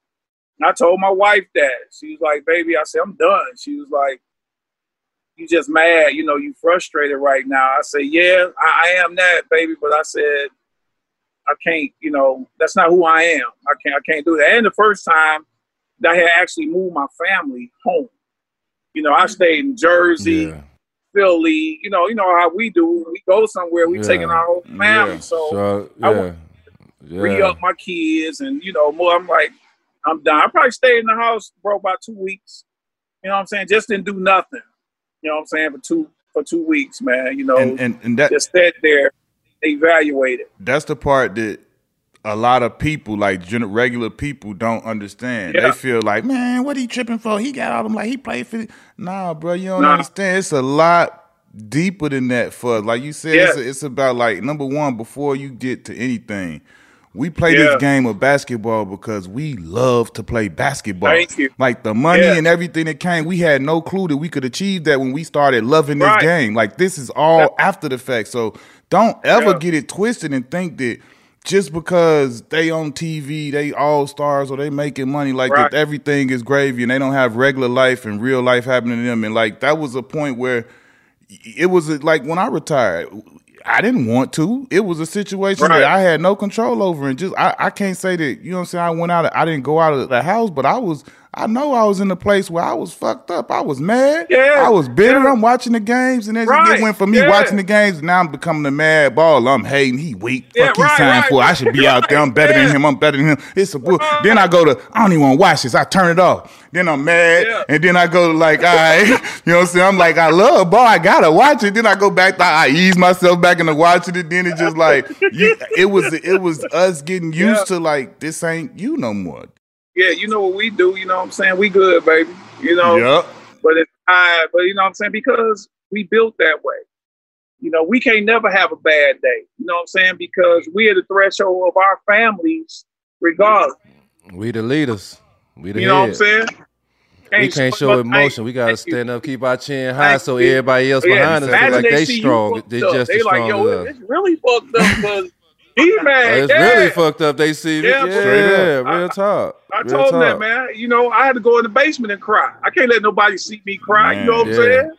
And I told my wife that. She was like, "Baby," I said, "I'm done." She was like, you just mad, you know, you frustrated right now. I say, yeah, I, I, am that, baby, but I said, I can't, you know, that's not who I am. I can't, I can't do that. And the first time that I had actually moved my family home, you know, I mm. stayed in Jersey, yeah. Philly, you know, you know how we do. We go somewhere, we yeah. taking our whole family. Yeah. So, so I want to re up my kids, and you know, more. I'm like, I'm done. I probably stayed in the house, bro, about two weeks. You know what I'm saying? Just didn't do nothing. You know what I'm saying? For two for two weeks, man. You know, and and, and that just sat there, evaluated. That's the part that a lot of people, like regular people, don't understand. Yeah. They feel like, man, what he tripping for? He got all them like he played for. Nah, bro, you don't nah. understand. It's a lot deeper than that. For like you said, yeah. it's, it's about like number one before you get to anything we play yeah. this game of basketball because we love to play basketball. Thank you. Like the money yeah. and everything that came, we had no clue that we could achieve that when we started loving this right. game. Like this is all yeah. after the fact. So don't ever get it twisted and think that just because they on TV, they all stars or they making money, like Right. that everything is gravy and they don't have regular life and real life happening to them. And like that was a point where it was like when I retired, I didn't want to. It was a situation Right. that I had no control over, and just I, I can't say that you know what I'm saying. I went out, Of, I didn't go out of the house, but I was. I know I was in a place where I was fucked up. I was mad. Yeah, I was bitter. yeah. I'm watching the games, and then Right, it went from me yeah. watching the games. Now I'm becoming a mad ball. I'm hating. He weak. Yeah, Fuck he right, signed right. for. I should be out there. I'm better than him. I'm better than him. It's a bull. Uh-huh. Then I go to. I don't even want to watch this. I turn it off. Then I'm mad, and then I go to like, all right, you know what I'm saying? I'm like, I love ball. I gotta watch it. Then I go back. To, I ease myself back into watching it. Then it's just like, you, it was it was us getting used to like this ain't you no more. Yeah, you know what we do. You know what I'm saying? We good, baby. You know. Yep. But it's I. But you know what I'm saying? Because we built that way. You know, we can't never have a bad day. You know what I'm saying? Because we are the threshold of our families, regardless. We the leaders. We the You know what I'm head. saying? We can't show emotion. We gotta stand up, keep our chin high, so everybody else behind us feel like they see you strong. They just they as like, strong yo, as us. it's really fucked up because he mad. It's yeah. really fucked up. They see me. Yeah, Yeah, straight real up. talk. I Real told him that, man. You know, I had to go in the basement and cry. I can't let nobody see me cry. Man, you know what I'm saying?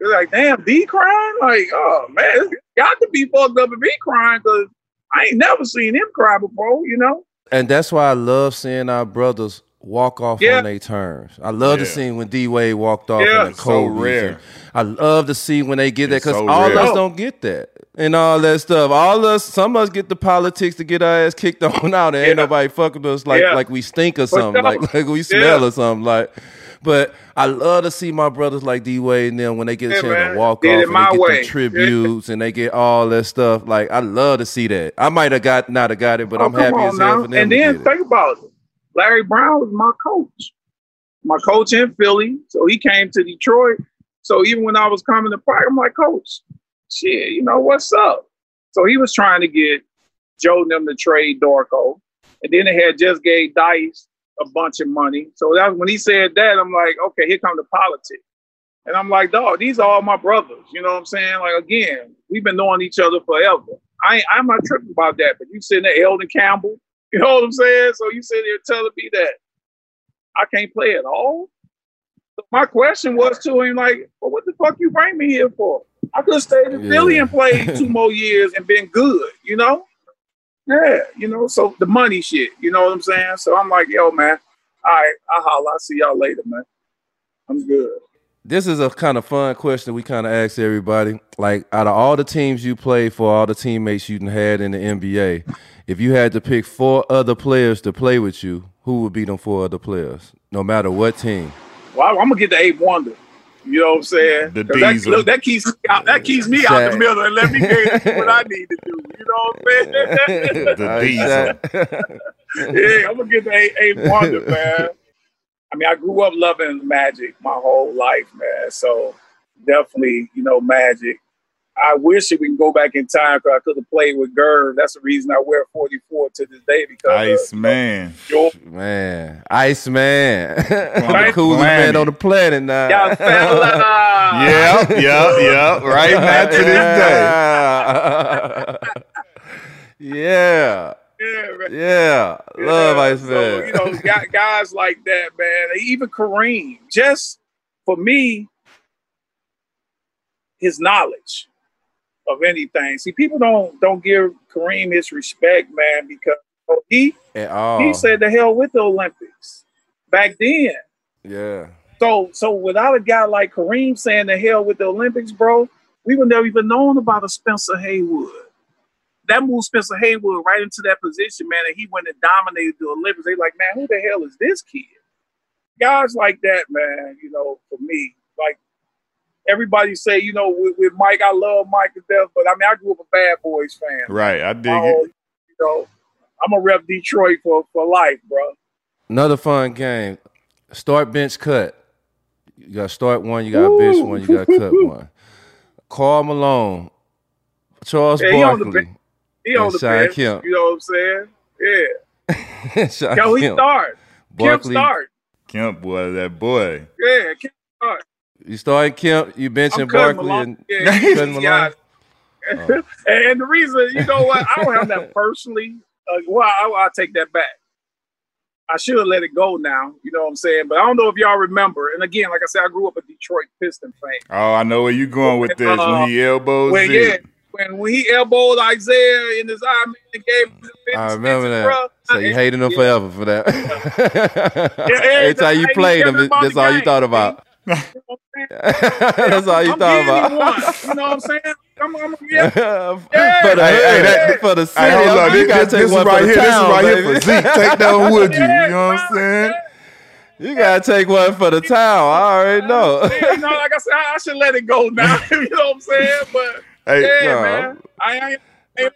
They're like, damn, D crying? Like, oh man, it's got to be fucked up and be crying because I ain't never seen him cry before. You know? And that's why I love seeing our brothers walk off Yeah. on their terms. I love to see when D Wade walked off Yeah. in the So Kobe. rare. I love to see when they get that because so all rare. us Oh. don't get that. And all that stuff. All us, some of us get the politics to get our ass kicked on out, and ain't nobody fucking us like Yeah. like we stink or something, like like we smell Yeah. or something. Like, but I love to see my brothers like D Wade and them when they get a Yeah, chance man. to walk Did off and my they get way. the tributes and they get all that stuff. Like, I love to see that. I might have got not have got it, but Oh, I'm happy as hell for them. And then get it. think about it. Larry Brown was my coach, my coach in Philly. So he came to Detroit. So even when I was coming to practice, I'm like, Coach, shit, you know what's up? So he was trying to get Joe them to trade Darko, and then they had just gave Dice a bunch of money. So that when he said that, I'm like, okay, here come the politics. And I'm like, dog, these are all my brothers. You know what I'm saying? Like again, we've been knowing each other forever. I ain't, I'm not tripping about that. But you sitting there, Elden Campbell. You know what I'm saying? So you sitting there telling me that I can't play at all. So my question was to him, like, well, what the fuck you bring me here for? I could have stayed in Yeah. Philly and played two more years and been good, you know? Yeah, you know, so the money shit, you know what I'm saying? So I'm like, yo, man, all right, I'll holla. I'll see y'all later, man. I'm good. this is a kind of fun question we kind of ask everybody. Like, out of all the teams you played for, all the teammates you had in the NBA, if you had to pick four other players to play with you, who would be them four other players, no matter what team? Well, I'm gonna get the eight wonder. You know what I'm saying? The 'Cause that, diesel. look, that keeps me out, that keeps me out the middle and let me get what I need to do. You know what I'm saying? The All right, diesel. Yeah, I'm gonna get the eight, eight wonder, man. I mean, I grew up loving Magic my whole life, man. So definitely, you know, Magic. I wish that we can go back in time because I could have played with Gerv. That's the reason I wear 44 to this day because Ice uh, man. Joe, Man, Ice Man, the coolest Planet. man on the planet now. y'all fella. Yep, yep, yep. Right now to this day. yeah, Yeah, man. yeah, love Yeah, Ice so, Man. you know, gu- guys like that, man. Even Kareem, just for me, his knowledge of anything. See, people don't don't give Kareem his respect, man, because he he said the hell with the Olympics back then. yeah. So so without a guy like Kareem saying the hell with the Olympics, bro, we would never even known about a Spencer Haywood. That moved Spencer Haywood right into that position, man, and he went and dominated the Olympics. They like, man, who the hell is this kid? Guys like that, man, you know, for me, like everybody say, you know, with, with Mike, I love Mike to death, but I mean, I grew up a Bad Boys fan. Right, I dig My it. you know, I'm a rep Detroit for, for life, bro. Another fun game. Start bench cut. You got start one, you got bench one, you got cut one. Karl Malone, Charles Yeah, he on the Barkley, He on And the bench, Kemp. you know what I'm saying? Yeah. Shawn Yo, he Kemp, start. Kemp start. Kemp boy, that boy. Yeah, Kemp start. You started Kemp, you I'm benching Barkley and Yeah, cutting yeah. Oh. and the reason, you know what, I don't have that personally, uh, well, I, I'll take that back. I should have let it go now. You know what I'm saying? But I don't know if y'all remember. And again, like I said, I grew up a Detroit Piston fan. Oh, I know where you're going with this. Uh, when he elbows when, yeah, when, when he elbowed Isiah in his eye, man, and gave him the I remember that. Bro. So you hated him yeah. forever for that. yeah, every time you played him, that's all you thought about. That's all you I'm thought about. You know what I'm saying? I'm, I'm, yeah. yeah. For the, hey, that, for the city, hey, hold on. This, this, this is right here. Town, this is right baby. here for Zeke. Take that one with you. You know what I'm saying? You gotta take one for the town. I already know. you know, like I said, I, I should let it go now. you know what I'm saying? But hey, yeah, no. man, I ain't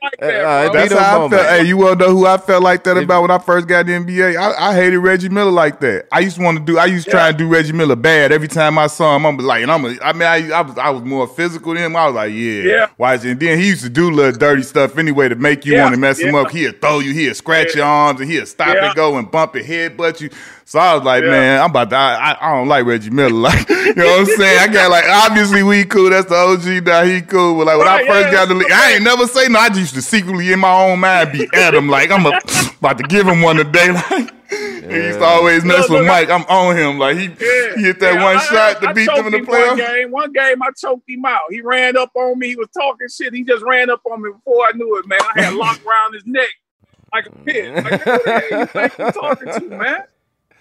like that, uh, that's how I felt. Hey, you wanna know who I felt like that about when I first got the NBA? I, I hated Reggie Miller like that. I used to want to do. I used to yeah. try and do Reggie Miller bad every time I saw him. I'm like, and I'm. A, I mean, I, I was I was more physical than him. I was like, yeah, yeah. Watch and then he used to do little dirty stuff anyway to make you yeah. want to mess yeah. him up. He'd throw you. He'd scratch your arms and he'd stop and go and bump your head, but you. So I was like, yeah. man, I'm about to. I, I don't like Reggie Miller. Like, you know what I'm saying? I got like, obviously we cool. That's the OG. Now he cool. But like when right, I first yeah, got the league, I ain't never say no. I just used to secretly in my own mind be at him. Like I'm a, about to give him one today. Like. Yeah. He used to always mess look, with Mike. I'm on him. Like he, yeah, he hit that yeah, one I, shot to I, beat them in the playoffs. One game, one game, I choked him out. He ran up on me. He was talking shit. He just ran up on me before I knew it, man. I had locked around his neck like a pit. Like, hey, you talking to, man?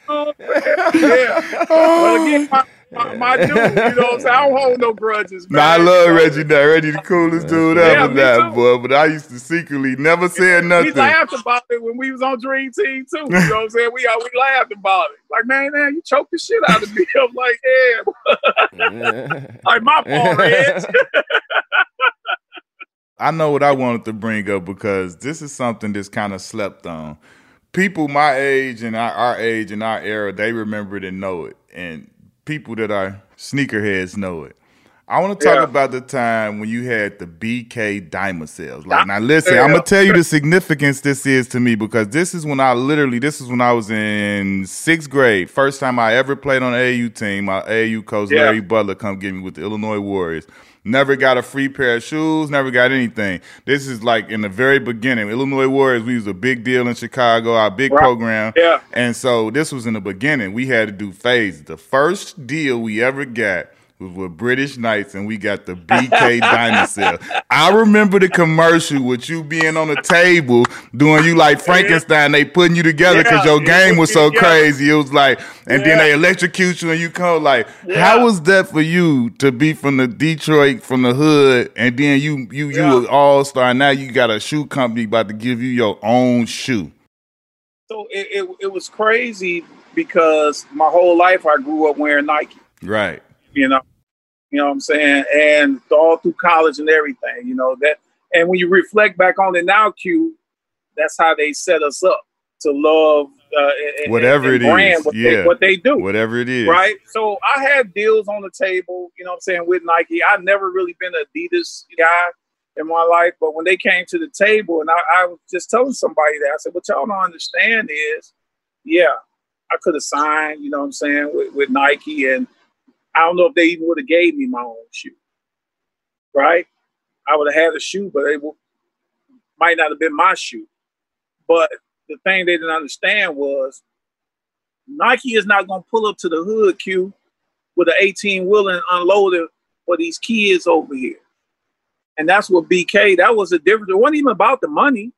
Oh, yeah. But again, my, my, my, dude, you know what I'm saying? I don't hold no grudges, man. Nah, I love Reggie now. Reggie the coolest dude yeah, ever now, boy. But I used to secretly never say nothing. We laughed about it when we was on Dream Team too. You know what I'm saying? We uh, we laughed about it. Like, man, man, you choked the shit out of me. I'm like, yeah. like my fault, Reg. I know what I wanted to bring up because this is something that's kind of slept on people my age and our, our, age and our era, they remember it and know it. And people that are sneakerheads know it. I want to talk yeah. about the time when you had the BK diamond sales. Like now, listen, yeah. I'm gonna tell you the significance this is to me because this is when I literally, this is when I was in sixth grade. First time I ever played on an AAU team. My AU coach yeah. Larry Butler come get me with the Illinois Warriors. Never got a free pair of shoes, never got anything. This is like in the very beginning. Illinois Warriors, we was a big deal in Chicago, our big right. program. Yeah. And so this was in the beginning. We had to do phases. The first deal we ever got with British Knights, and we got the BK Dinosaur. I remember the commercial with you being on the table doing you like Frankenstein. They putting you together because yeah, your game was so yeah. crazy. It was like, and yeah. then they electrocute you, and you come like, how was that for you to be from the Detroit, from the hood, and then you you you all star. Now you got a shoe company about to give you your own shoe. So it, it, it was crazy because my whole life I grew up wearing Nike. Right. You know, you know what I'm saying? And all through college and everything, you know, that and when you reflect back on it now, Q, that's how they set us up to love uh, and, whatever and, and it is. What, yeah. they, what they do. Whatever it is. Right. So I had deals on the table, you know what I'm saying, with Nike. I've never really been an Adidas guy in my life, but when they came to the table and I, I was just telling somebody that, I said, what y'all don't understand is, yeah, I could have signed, you know what I'm saying, with, with Nike and I don't know if they even would have gave me my own shoe. Right? I would have had a shoe, but it might not have been my shoe. But the thing they didn't understand was Nike is not gonna pull up to the hood queue with an 18 wheeler and unload it for these kids over here. And that's what BK, that was the difference. It wasn't even about the money.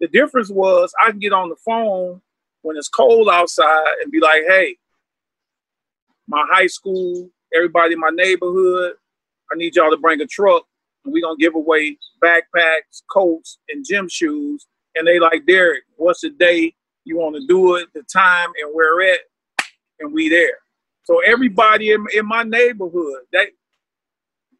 The difference was I can get on the phone when it's cold outside and be like, hey, my high school, everybody in my neighborhood. I need y'all to bring a truck and we're gonna give away backpacks, coats, and gym shoes. And they like, Derek, what's the day you want to do it, the time and where at? And we there. So everybody in, in my neighborhood, that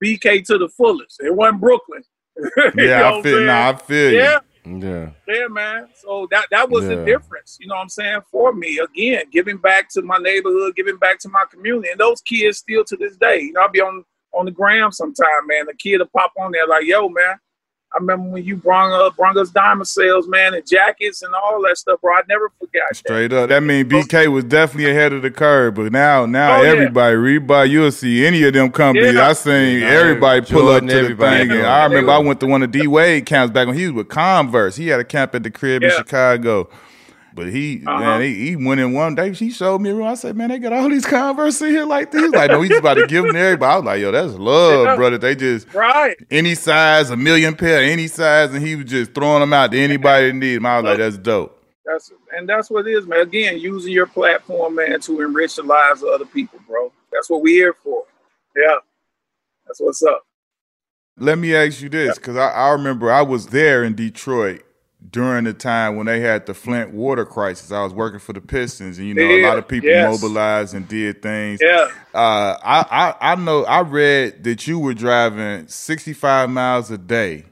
BK to the fullest. It wasn't Brooklyn. yeah, I feel. Nah, I feel. Yeah, yeah. Yeah, man. So that that was yeah. the difference, you know what I'm saying, for me. Again, giving back to my neighborhood, giving back to my community. And those kids still to this day. You know, I'll be on on the gram sometime, man. The kid will pop on there like, yo, man, I remember when you brought up brought us diamond sales, man, and jackets and all that stuff, bro. I never forgot. Straight that. up, that mean BK was definitely ahead of the curve. But now, now oh, everybody, yeah. Reebok, you'll see any of them companies. Yeah. I seen yeah. everybody pull up to the thing. And I remember I went to one of D Wade camps back when he was with Converse. He had a camp at the crib in Chicago. But he, uh-huh. man, he, he, went in one day. He showed me around. I said, man, they got all these Converse in here like this. Like, no, he's about to give them to everybody. I was like, yo, that's love, yeah. brother. They just right any size, a million pair, any size, and he was just throwing them out to anybody that needed them. I was like, that's dope. That's and that's what it is, man. Again, using your platform, man, to enrich the lives of other people, bro. That's what we're here for. Yeah, that's what's up. Let me ask you this, because I, I remember I was there in Detroit during the time when they had the Flint water crisis. I was working for the Pistons, and you know, yeah, a lot of people yes. mobilized and did things. Yeah. Uh, I, I I know I read that you were driving 65 miles a day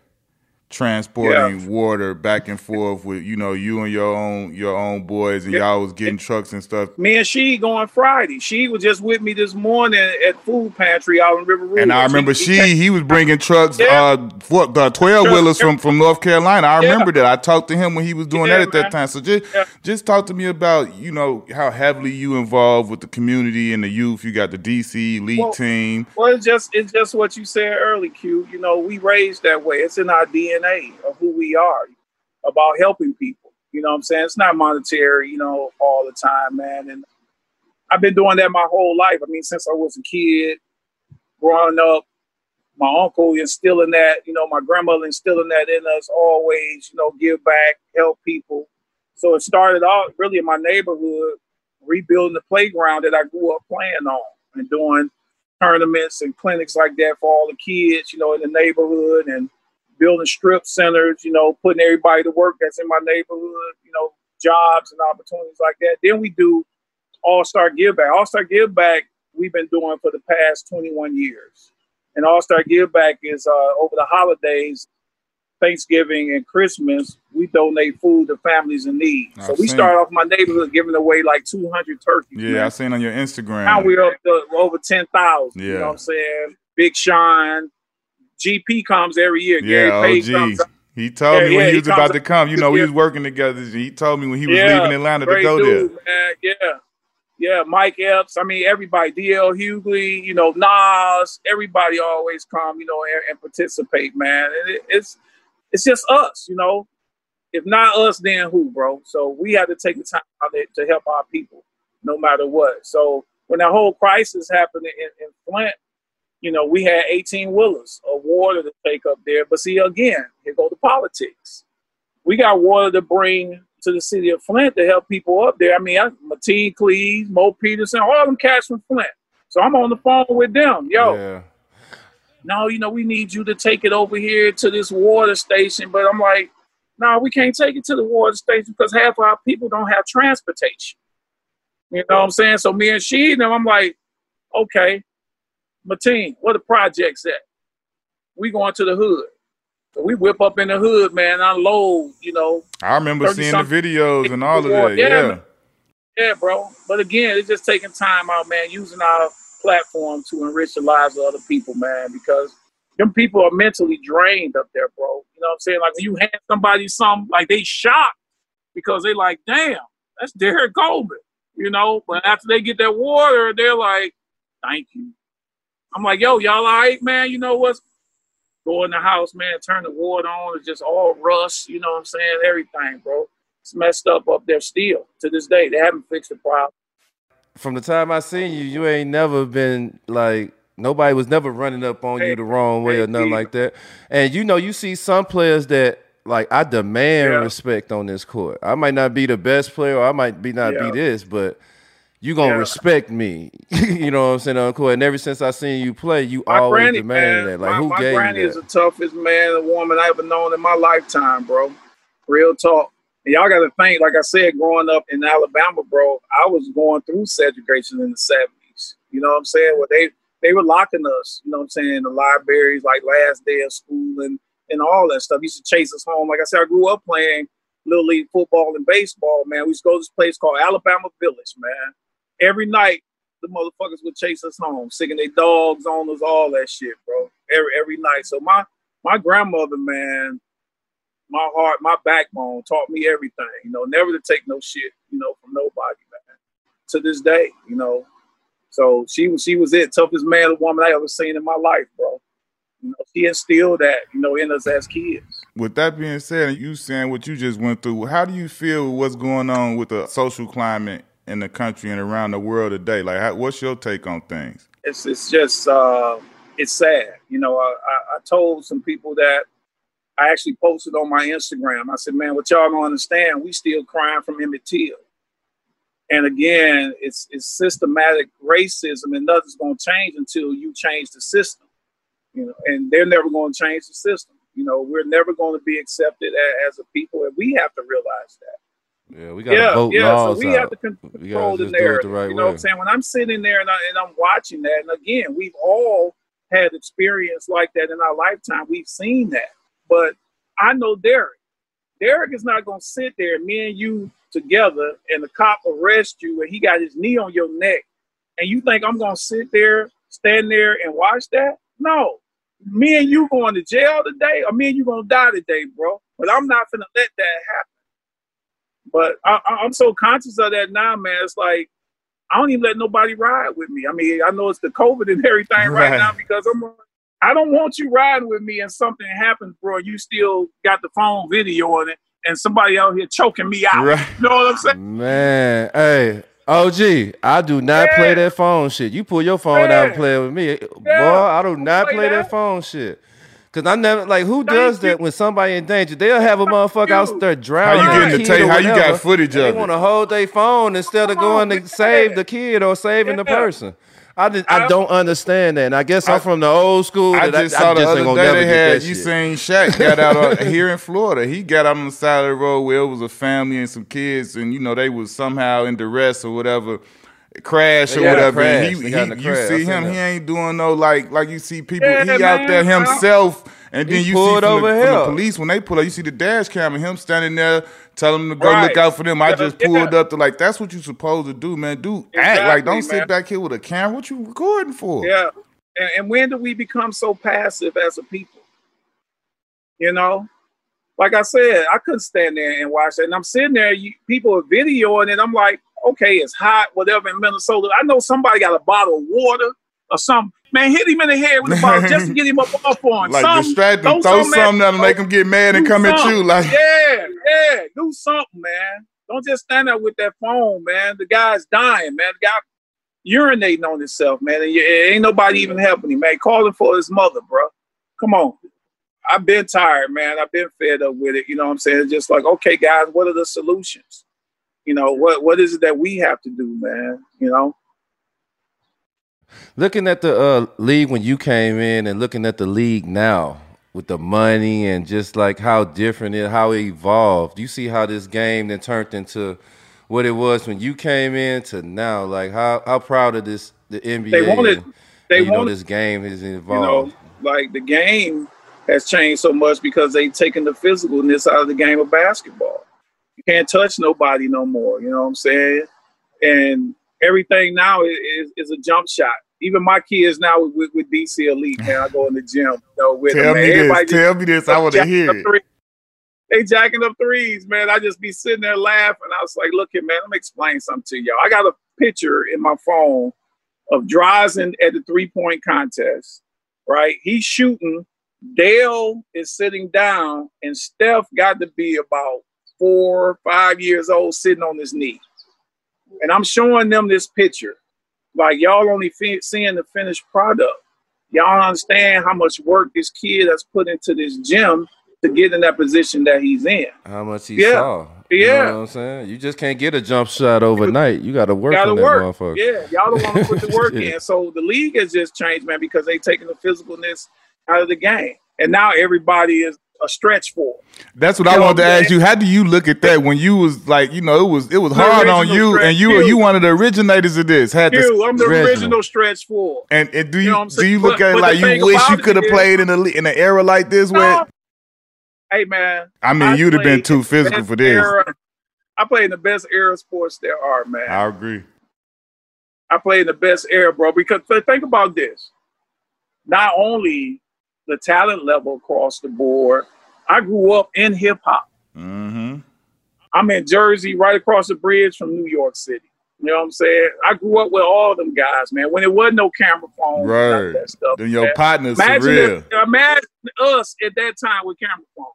transporting yeah. water back and forth with you know you and your own your own boys and yeah. y'all was getting trucks and stuff. Me and she going Friday. She was just with me this morning at food pantry out in River Rouge. And I remember she he, he was bringing trucks yeah. uh for the twelve wheelers from from North Carolina. I remember that. I talked to him when he was doing that at man. that time. So just just talk to me about you know how heavily you involved with the community and the youth. You got the DC league well, team. Well, it's just it's just what you said early, Q. You know we raised that way. It's in our DNA DNA of who we are about helping people. You know what I'm saying? It's not monetary, you know, all the time, man. And I've been doing that my whole life. I mean, since I was a kid, growing up, my uncle instilling that, you know, my grandmother instilling that in us always, you know, give back, help people. So it started out really in my neighborhood, rebuilding the playground that I grew up playing on and doing tournaments and clinics like that for all the kids, you know, in the neighborhood and building strip centers, you know, putting everybody to work that's in my neighborhood, you know, jobs and opportunities like that. Then we do All Star Give Back. All Star Give Back we've been doing for the past 21 years. And All Star Give Back is uh, over the holidays, Thanksgiving and Christmas, we donate food to families in need. I've so we start off my neighborhood giving away like 200 turkeys. Yeah, man. I seen on your Instagram. Now we're up to over 10,000. Yeah. You know what I'm saying? Big Sean, GP comes every year. Yeah, Gary Payton He told yeah, me when yeah, he was he about to come. You know, we was working together. He told me when he was yeah, leaving Atlanta to go dude, there. Man. Yeah, yeah. Mike Epps. I mean, everybody. DL Hughley. You know, Nas. Everybody always come. You know, and, and participate, man. And it, it's it's just us. You know, if not us, then who, bro? So we had to take the time out to help our people, no matter what. So when that whole crisis happened in, in Flint, you know, we had 18 wheelers of water to take up there. But see, again, here go the politics. We got water to bring to the city of Flint to help people up there. I mean, I, Mateen Cleaves, Mo Peterson, all them cats from Flint. So I'm on the phone with them. Yo, yeah. no, you know, we need you to take it over here to this water station. But I'm like, no, we can't take it to the water station because half our people don't have transportation. You know what I'm saying? So me and she, and I'm like, okay, Mateen, where the projects at? We going to the hood. So we whip up in the hood, man, unload, you know. I remember seeing the videos and all of that. Yeah. Yeah. yeah, bro. But again, it's just taking time out, man, using our platform to enrich the lives of other people, man, because them people are mentally drained up there, bro. You know what I'm saying? Like when you hand somebody something, like they shocked because they like, damn, that's Derrick Coleman, you know. But after they get that water, they're like, thank you. I'm like, yo, y'all all right, man? You know what's go in the house, man, turn the water on, it's just all rust, you know what I'm saying? Everything, bro. It's messed up up there still. To this day, they haven't fixed the problem. From the time I seen you, you ain't never been like nobody was never running up on hey, you the wrong way hey, or nothing like that. And you know, you see some players that like I demand yeah. respect on this court. I might not be the best player, or I might be not yeah. be this, but you gonna yeah. respect me. you know what I'm saying, Uncle? And ever since I seen you play, you my always granny, demanded that. Like my, who my gave granny is the toughest man or woman I ever known in my lifetime, bro. Real talk. And y'all gotta think, like I said, growing up in Alabama, bro, I was going through segregation in the seventies. You know what I'm saying? Well they they were locking us, you know what I'm saying, in the libraries, like last day of school and and all that stuff. used to chase us home. Like I said, I grew up playing little league football and baseball, man. We used to go to this place called Alabama Village, man every night the motherfuckers would chase us home, singing their dogs on us, all that shit, bro. Every every night. So my my grandmother, man, my heart, my backbone taught me everything. You know, never to take no shit, you know, from nobody, man. To this day, you know. So she was she was it, toughest man or woman I ever seen in my life, bro. You know, she instilled that, you know, in us as kids. With that being said, you saying what you just went through, how do you feel what's going on with the social climate in the country and around the world today? Like, how, what's your take on things? It's it's just uh, it's sad. You know, I, I, I told some people that I actually posted on my Instagram. I said, man, what y'all don't understand, we still crying from Emmett Till. And again, it's it's systematic racism, and nothing's going to change until you change the system. You know, and they're never going to change the system. You know, we're never going to be accepted as, as a people, and we have to realize that. Yeah, we got to yeah, vote yeah. so we out. have to control the narrative. The right you know way. what I'm saying? When I'm sitting there and, I, and I'm watching that, and again, we've all had experience like that in our lifetime. We've seen that. But I know Derrick. Derrick is not going to sit there, me and you together, and the cop arrest you, and he got his knee on your neck, and you think I'm going to sit there, stand there, and watch that? No. Me and you going to jail today, or me and you going to die today, bro. But I'm not going to let that happen. But I, am so conscious of that now, man. It's like I don't even let nobody ride with me. I mean, I know it's the COVID and everything right, right now because I'm I don't want you riding with me and something happens, bro. You still got the phone video on it and somebody out here choking me out. Right. You know what I'm saying? Man, hey, OG, I do not yeah. play that phone shit. You pull your phone yeah. out and play with me. Yeah. Boy, I do not play, play that. that. phone shit. Cause I never like who does that when somebody in danger? They'll have a motherfucker out there drowning. How you getting the tape? How you got footage of they it? They want to hold their phone instead of going to save the kid or saving the person. I just, I don't understand that. And I guess I, am from the old school. I just I, saw I the just other day they had you seen Shaq got out here in Florida. He got out on the side of the road where it was a family and some kids, and you know they was somehow in duress or whatever, crash or whatever. He, he, you see him, he ain't doing no like like you see people. Yeah, he man, out there himself. And then you see from the, from the, police when they pull up, you see the dash cam and him standing there telling them to go right. look out for them. I just pulled yeah. up to like that's what you supposed to do, man. Do exactly, act like don't man. sit back here with a camera. What you recording for? Yeah. And, and when do we become so passive as a people? You know, like I said, I couldn't stand there and watch that. And I'm sitting there, you, people are videoing it. I'm like, okay, it's hot, whatever in Minnesota. I know somebody got a bottle of water or something. Man, hit him in the head with a bottle just to get him up off on. Like something, distract him, throw something that'll make him get mad and come something. at you. Like yeah, yeah, do something, man. Don't just stand there with that phone, man. The guy's dying, man. The guy urinating on himself, man. And ain't nobody even helping him, man. Calling for his mother, bro. Come on. I've been tired, man. I've been fed up with it. You know what I'm saying? It's just like, okay, guys, what are the solutions? You know, what what is it that we have to do, man? You know? Looking at the uh, league when you came in and looking at the league now with the money and just like how different it, how it evolved. You see how this game then turned into what it was when you came in to now. Like how how proud of this the NBA. They wanted. And, they you wanted, know this game is evolved. You know, like the game has changed so much because they've taken the physicalness out of the game of basketball. You can't touch nobody no more. You know what I'm saying? And everything now is, is a jump shot even my kids now with, with DC Elite, man, I go in the gym. You know, with tell them, me this. Tell me this. I want to hear it. They jacking up threes, man. I just be sitting there laughing. I was like, look at man, let me explain something to y'all. I got a picture in my phone of Drazen at the three point contest, right? He's shooting. Dell is sitting down, and Steph got to be about four, five years old, sitting on his knee. And I'm showing them this picture. Like y'all only seeing the finished product. Y'all understand how much work this kid has put into this gym to get in that position that he's in. How much he yeah. saw. You yeah. know what I'm saying? You just can't get a jump shot overnight. You got to work gotta on work. that motherfucker. Yeah, y'all don't want to put the work yeah. in. So the league has just changed, man, because they taking the physicalness out of the game. And now everybody is a stretch four. That's what you I wanted to ask you. How do you look at that when you was like, you know, it was it was the hard on you, and you were you one of the originators of this. Had Q, I'm the original stretch four. And, and do you, you know do you look but, at it like you wish you could have played in a in an era like this where? Hey man, I mean, I you'd have been too physical for this. Era, I played in the best era of sports there are, man. I agree. I played in the best era, bro. Because think about this. Not only the talent level across the board. I grew up in hip hop. Mm-hmm. I'm in Jersey, right across the bridge from New York City. You know what I'm saying? I grew up with all them guys, man. When there wasn't no camera phones, Right. that stuff. Then your man. partner's Imagine, surreal. if- imagine us at that time with camera phones.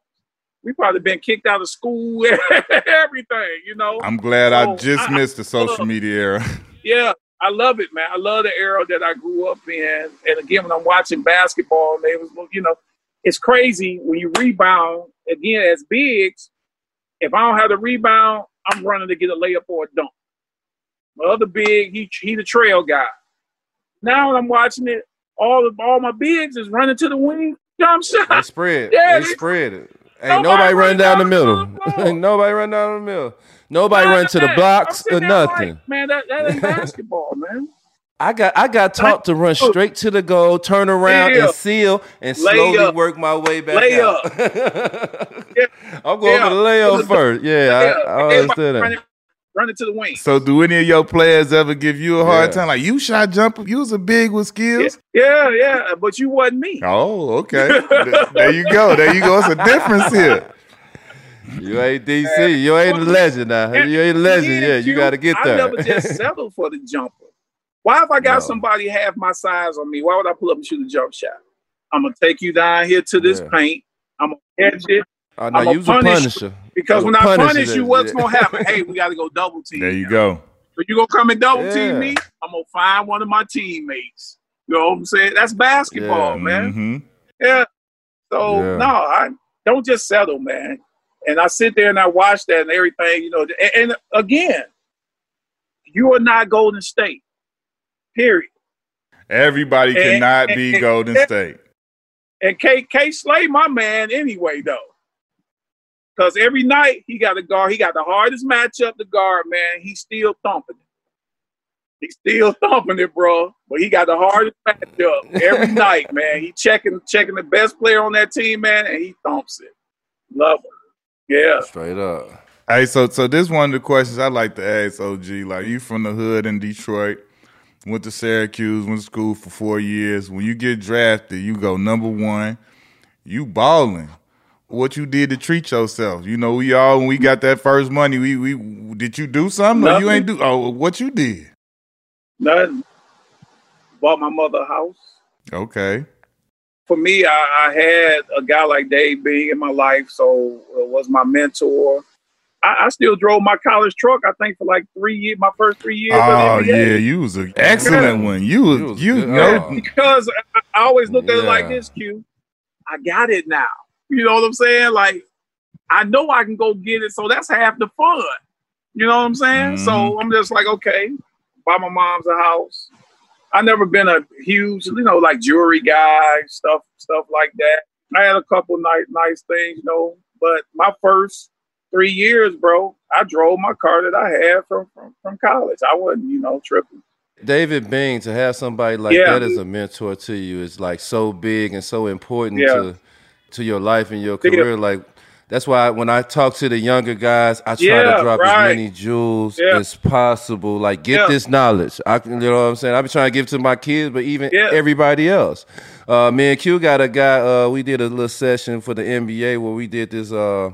We probably been kicked out of school, everything. You know? I'm glad I just I- missed the social uh, media era. Yeah, I love it, man. I love the era that I grew up in. And again, when I'm watching basketball, they was, you know, it's crazy when you rebound again as bigs. If I don't have the rebound, I'm running to get a layup or a dunk. My other big, he he the trail guy. Now when I'm watching it, all of all my bigs is running to the wing, jump shot. They spread. Yeah, they they- spread it. Ain't oh, Nobody nobody run run down the down middle. Ain't nobody run down the middle. Nobody Man, run to the I'm blocks or there like, nothing. man, that, that ain't basketball, man. I got I got taught to run straight to the goal, turn around Yeah. and seal, and Lay slowly up. work my way back Lay out. Yeah. I'm going Yeah. for the layup first. Yeah, I, I understand that. Running, it to the wing. So, do any of your players ever give you a hard Yeah. time? Like, you shot jumper, you was a big with skills? Yeah, yeah, but you wasn't me. Oh, okay. There you go. There you go. It's a difference here. You ain't DC. You ain't a legend now. You ain't a legend. Yeah, you Q, got to get I there. never just settled for the jumper. Why if I got No. somebody half my size on me? Why would I pull up and shoot a jump shot? I'm gonna take you down here to this Yeah. paint. I'm gonna catch it no, I'ma you was a punish- punisher. because when I punisher punish you, what's yeah. gonna happen? hey, we got to go double team. There you now. go. So you gonna come and double Yeah. team me? I'm gonna find one of my teammates. You know what I'm saying? That's basketball, Yeah. man. hmm Yeah. So Yeah. no, I don't just settle, man. And I sit there and I watch that and everything, you know. And, and again, you are not Golden State. Period. Everybody And- cannot and- be and- Golden and- State. And K K Slay, my man, anyway, though. Because every night he got a guard. He got the hardest matchup to guard, man. He's still thumping it. He's still thumping it, bro. But he got the hardest matchup every night, man. He checking checking the best player on that team, man, and he thumps it. Love him. Yeah. Straight up. Hey, so so this one of the questions I like to ask OG. Like you from the hood in Detroit, went to Syracuse, went to school for four years. When you get drafted, you go number one. You balling. What you did to treat yourself? You know, we all when we got that first money, we we did you do something or you ain't do? Oh, what you did? Nothing. Bought my mother a house. Okay. For me, I, I had a guy like Dave Bing in my life, so uh, was my mentor. I, I still drove my college truck. I think for like three years, my first three years. Oh of the NBA. yeah, you was an excellent Yeah. one. You was You was you good. know Oh. because I, I always look at it like Yeah. this, Q. I got it now. You know what I'm saying? Like, I know I can go get it, so that's half the fun. You know what I'm saying? Mhm. So I'm just like, okay, buy my mom's a house. I never been a huge, you know, like jewelry guy, stuff, stuff like that. I had a couple nice, nice things, you know, but my first three years, bro, I drove my car that I had from from, from college. I wasn't, you know, tripping. David Bing, to have somebody like Yeah. that as a mentor to you is like so big and so important Yeah. to to your life and your career. Like that's why when I talk to the younger guys, I try Yeah, to drop right. as many jewels Yeah. as possible. Like get Yeah. this knowledge. I you know what I'm saying. I've been trying to give to my kids, but even everybody else. Uh, me and Q got a guy. Uh, we did a little session for the NBA where we did this. Uh,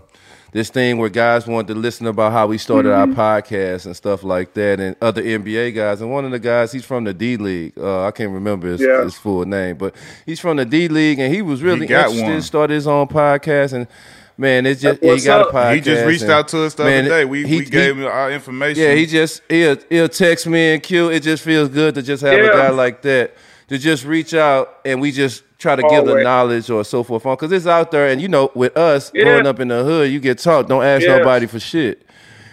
this thing where guys wanted to listen about how we started Mm-hmm. our podcast and stuff like that, and other NBA guys. And one of the guys, he's from the D League. Uh, I can't remember his, Yeah. his full name, but he's from the D League, and he was really got interested. one. Started his own podcast, and man, it's just That's he got up. a podcast. he just reached and, out to us the man, other day. We he- we he- gave him our information. yeah, he just he'll he'll text me and Q. It just feels good to just have a guy like that to just reach out and we just try to give the knowledge or so forth on because it's out there and you know with us Yeah. growing up in the hood, you get taught don't ask Yeah. nobody for shit.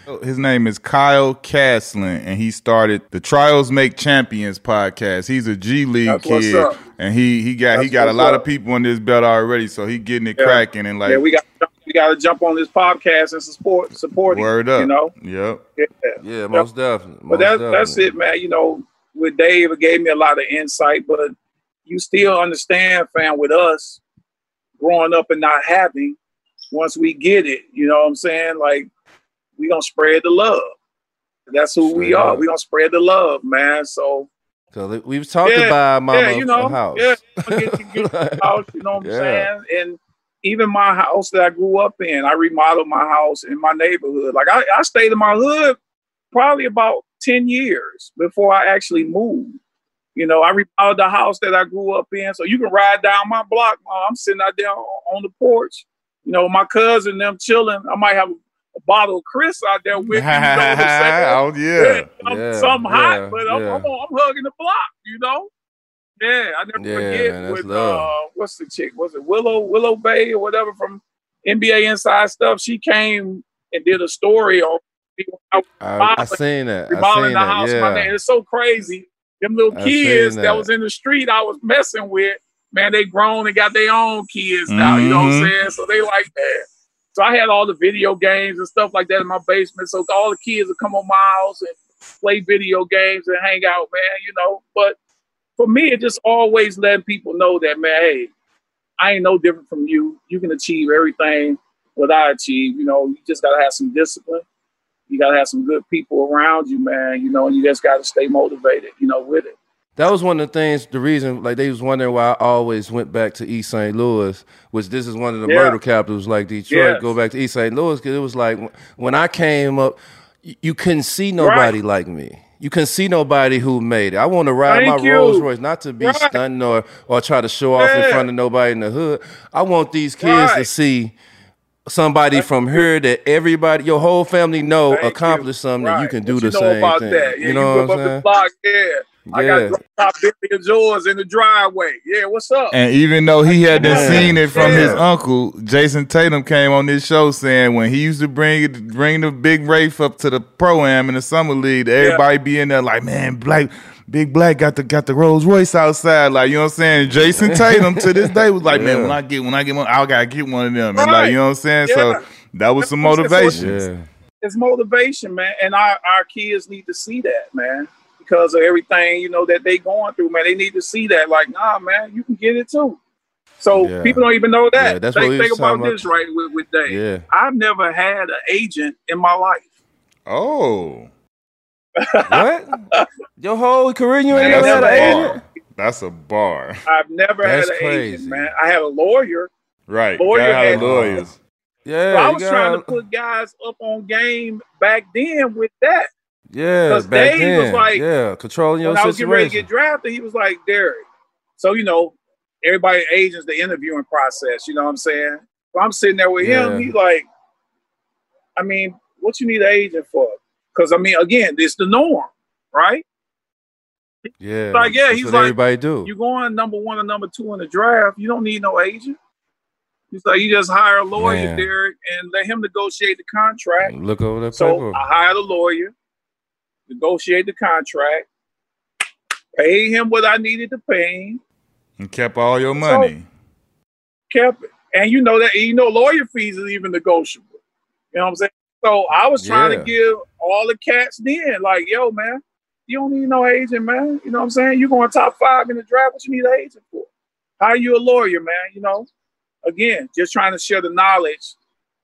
Oh, his name is Kyle Caslin, and he started the Trials Make Champions podcast. He's a G League That's kid, up. and he he got he got a lot up. of people on this belt already. So he getting it Yeah. cracking and like yeah, we got we got to jump on this podcast and support support. him, word up. You know. Yep. Yeah. Yeah, most definitely. But most that's that's it, man. You know, with Dave, it gave me a lot of insight. But you still understand, fam, with us growing up and not having. Once we get it, you know what I'm saying? Like we gonna spread the love. That's who we are. up. We gonna spread the love, man. So Cause we was talking Yeah, about mama yeah, you know, house. yeah, get you, get a house, you know what I'm Yeah. saying? And even my house that I grew up in, I remodeled my house in my neighborhood. Like I, I stayed in my hood probably about 10 years before I actually moved. You know, I remodeled the house that I grew up in. So you can ride down my block. I'm sitting out there on, the porch. You know, my cousin, them chilling. I might have a, bottle of Chris out there with me. You know what I'm saying? oh yeah. I'm- Yeah, something hot, yeah, but I'm, yeah. I'm, I'm hugging the block, you know. Yeah, I never Yeah, forget man, with uh, what's the chick? Was it Willow Willow Bay or whatever from NBA Inside Stuff? She came and did a story on I, I seen that. I seen the that. house. Yeah. Man, it's so crazy. Them little I kids that. that. was in the street I was messing with, man, they grown and got their own kids now. You know what I'm Mhm. saying? So they like that. So I had all the video games and stuff like that in my basement. So all the kids would come on my house and play video games and hang out, man. You know, but for me, it just always letting people know that, man, hey, I ain't no different from you. You can achieve everything what I achieve. You know, you just gotta have some discipline. You gotta have some good people around you, man. You know, and you just gotta stay motivated. You know, with it. That was one of the things. The reason, like, they was wondering why I always went back to East St. Louis, which this is one of the Yeah. murder capitals, like Detroit. Yes. Go back to East St. Louis because it was like when I came up, you couldn't see nobody like me. You couldn't see nobody who made it. I want to ride Thank my you. Rolls Royce, not to be Right. stunting or or try to show off in front of nobody in the hood. I want these kids to see somebody from here that everybody, your whole family know Thank you. accomplished something that you can do What the you know same about thing. that? Yeah, you know whip what I'm saying? the block. Yeah. I got top Bentley of yours in the driveway. Yeah, what's up? And even though he hadn't Yeah. seen it from his uncle, Jayson Tatum came on this show saying when he used to bring it, bring the big Wraith up to the pro am in the summer league, everybody be in there like, man, black, big black got the got the Rolls Royce outside, like you know what I'm saying. Jayson Tatum to this day was like, man, when I get when I get one, I gotta get one of them, and like you know what I'm saying. Yeah. So that was some That's what- motivation. Yeah. it's motivation, man. And our, our kids need to see that, man, because of everything, you know, that they going through, man. They need to see that, like, nah, man, you can get it too. So Yeah. people don't even know that. Yeah, that's what think we think about talking about. this right with, with Dave. Yeah. I've never had an agent in my life. Oh, What? Your whole career you ain't never had that's an a agent? bar. That's a bar, I've never That's had an crazy. agent, man. I had a lawyer. right? Lawyer Gotta had- lawyers. Yeah, So I was got- trying to put guys up on game back then with that. Yeah. Because Dave then. was like- yeah, controlling your when I was getting ready to get drafted, he was like, Derrick. So, you know, everybody agents the interviewing process, you know what I'm saying? So I'm sitting there with him, Yeah. he's like, I mean, what you need an agent for? Because I mean, again, it's the norm, right? yeah, like, yeah, he's like, everybody do. You're going number one or number two in the draft, you don't need no agent. He's like, you just hire a lawyer, Man. Derrick, and let him negotiate the contract. Look over that So paper. I hired a lawyer, negotiate the contract, pay him what I needed to pay him, And kept all your money. kept it. And you know that you know lawyer fees is even negotiable. You know what I'm saying? So I was trying Yeah. to give all the cats then, like, yo, man, you don't need no agent, man. You know what I'm saying? You're going top five in the draft, what you need an agent for? Hire you a lawyer, man, you know? Again, just trying to share the knowledge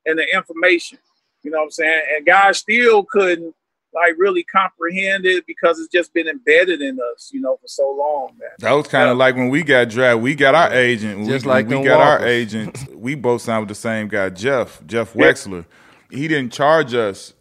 and the information. You know what I'm saying? And guys still couldn't like really comprehend it because it's just been embedded in us, you know, for so long, man. That was kind of like when we got drafted. We got our agent. Just we, like we them got our agent. We both signed with the same guy, Jeff. Jeff Yeah. Wechsler. He didn't charge us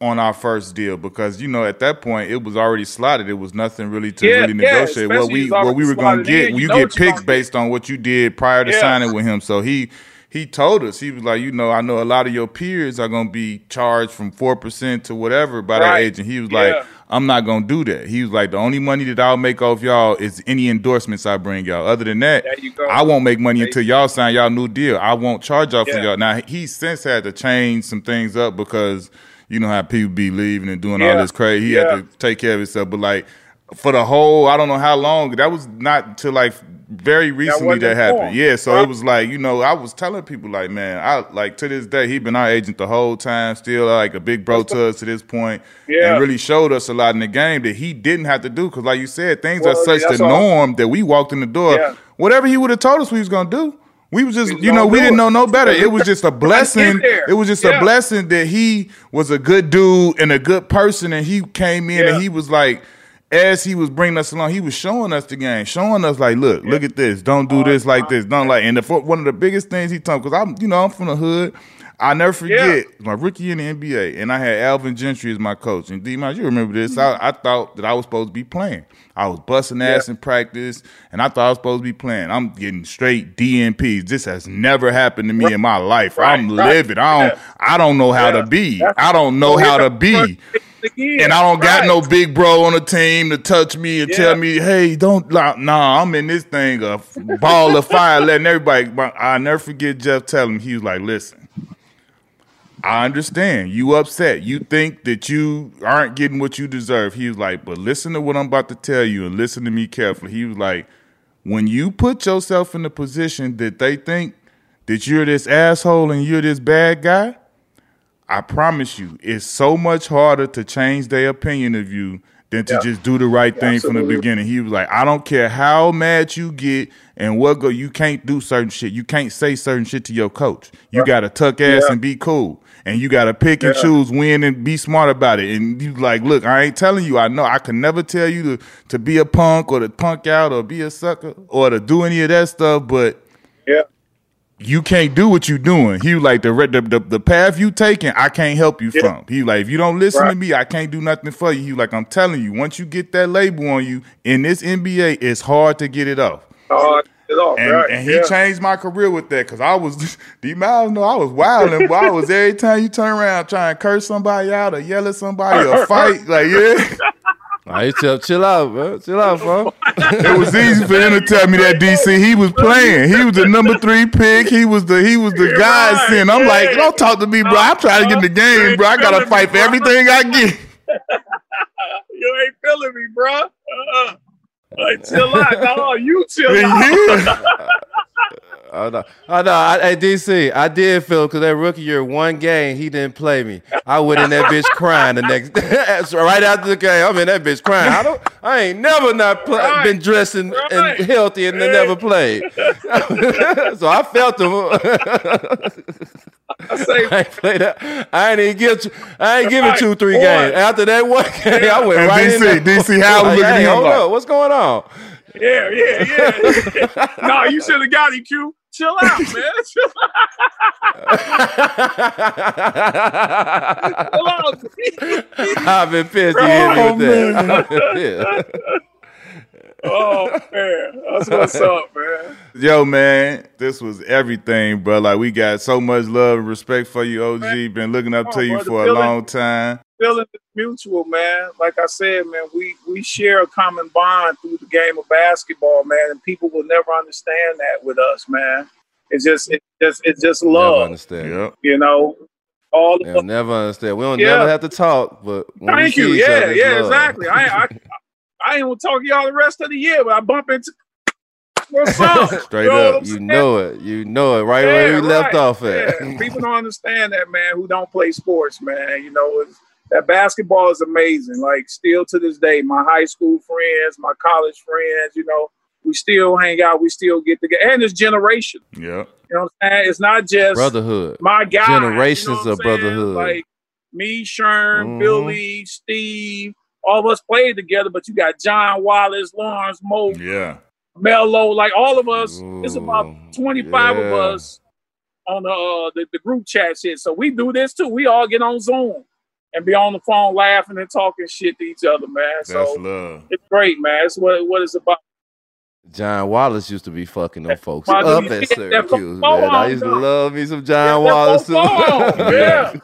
on our first deal because you know at that point it was already slotted. It was nothing really to Yeah, really yeah, negotiate. what we what we were gonna get. in, You, you know get picks based on what you did prior to Yeah. signing with him. So he he told us he was like, you know, I know a lot of your peers are gonna be charged from four percent to whatever by that Right. agent. He was Yeah. like. I'm not gonna do that. He was like, the only money that I'll make off y'all is any endorsements I bring y'all. Other than that, There you go. I won't make money until y'all sign y'all new deal. I won't charge y'all for y'all. Now he since had to change some things up because you know how people be leaving and doing all this crazy. He Yeah. had to take care of himself. But like for the whole, I don't know how long. That was not till like very recently wasn't that, happened. Yeah, so Right. it was like you know I was telling people like man, I like to this day he been our agent the whole time. Still like a big bro to us to this point, Yeah. and really showed us a lot in the game that he didn't have to do because like you said, things Well, are such the norm that we walked in the door. Yeah. Whatever he would have told us we was gonna do. We was just, We you know, we didn't it. know no better. It was just a blessing. It was just Yeah. a blessing that he was a good dude and a good person, and he came in Yeah. and he was like, as he was bringing us along, he was showing us the game, showing us like, look, yeah. look at this, don't do this like this, don't like. And the one of the biggest things he told, because I'm, you know, I'm from the hood. I never forget yeah. my rookie in the NBA, and I had Alvin Gentry as my coach. And D, you remember this? Mm-hmm. I, I, thought that I was supposed to be playing. I was busting ass yeah. in practice, and I thought I was supposed to be playing. I'm getting straight DNPs. This has never happened to me right. in my life. Right. I'm right. living. I don't. I don't know how to be. That's I don't know how to be. And I don't got no big bro on the team to touch me and yeah. tell me, hey, don't like nah, I'm in this thing a ball of fire, letting everybody I never forget Jeff telling me, he was like, listen, I understand you upset. You think that you aren't getting what you deserve. He was like, but listen to what I'm about to tell you and listen to me carefully. He was like, when you put yourself in the position that they think that you're this asshole and you're this bad guy, I promise you, it's so much harder to change their opinion of you than to yeah. just do the right thing Absolutely. from the beginning. He was like, I don't care how mad you get and what go, you can't do certain shit. You can't say certain shit to your coach. You right. gotta tuck ass yeah. and be cool and you got to pick and yeah. choose when and be smart about it. And you like, look, I ain't telling you. I know I can never tell you to to be a punk or to punk out or be a sucker or to do any of that stuff. But yeah, you can't do what you doing. He was like the the the, the path you taking. I can't help you yeah. from. He like if you don't listen right. to me, I can't do nothing for you. He like I'm telling you. Once you get that label on you in this NBA, it's hard to get it off. Hard off, and, right? and he yeah. changed my career with that because I was D Miles know I was wilding, but I was every time you turn around trying to curse somebody out or yell at somebody or fight, like yeah. I tell chill out, bro. Chill out, bro. it was easy for him to tell me that DC he was playing. He was the number three pick. He was the he was the guy right, sin. I'm yeah. like, don't talk to me, bro. I'm trying to get in the game, bro. I gotta fight for everything I get. you ain't feeling me, bro. Uh-uh. Like, chill out. No, you chill out. I know. I know. I, hey, DC, I did feel because that rookie year, one game, he didn't play me. I went in that bitch crying the next right after the game. I'm in that bitch crying. I don't. I ain't never not play, right. been dressed and, right. and healthy and yeah. never played. so I felt him. I say I ain't play that. I ain't even give. I ain't giving two, three games. After that one game. I went and right DC, in. There. DC Howard like, looking hey, hold up, what's going on? Yeah, yeah, yeah. no, you should have got it, Q. Chill out, man. Chill out. I've been pissed. Oh, man oh man, that's what's up, man. Yo, man, this was everything, bro. Like we got so much love and respect for you, OG. Man. Been looking up to you for a long time. Feeling is mutual, man. Like I said, man, we we share a common bond through the game of basketball, man, and people will never understand that with us, man. It's just it's just it's just love. Never understand. Yep. You know, all They'll never understand. We don't yeah. never have to talk, but thank you. Yeah, yeah, love. exactly. I, I I ain't gonna talk to y'all the rest of the year, but I bump into what's up? Straight you know up, you know it. You know it right yeah, where we right. left off at. Yeah. People don't understand that, man. Who don't play sports, man? You know, that basketball is amazing. Like still to this day, my high school friends, my college friends, you know, we still hang out, we still get together, and it's generation. Yeah, you know what I'm saying? It's not just brotherhood. My guy, generations you know of brotherhood. Like me, Sherm, mm-hmm. Billy, Steve all of us played together, but you got John Wallace, Lawrence Moe, yeah, Mello, like all of us. Ooh, it's about 25 yeah. of us on the, uh, the, the group chat shit. So we do this too. We all get on Zoom and be on the phone laughing and talking shit to each other, man. That's so love. it's great, man. It's what what it's about. John Wallace used to be fucking them folks up at Syracuse, man. I used to love me some John Wallace too. yeah.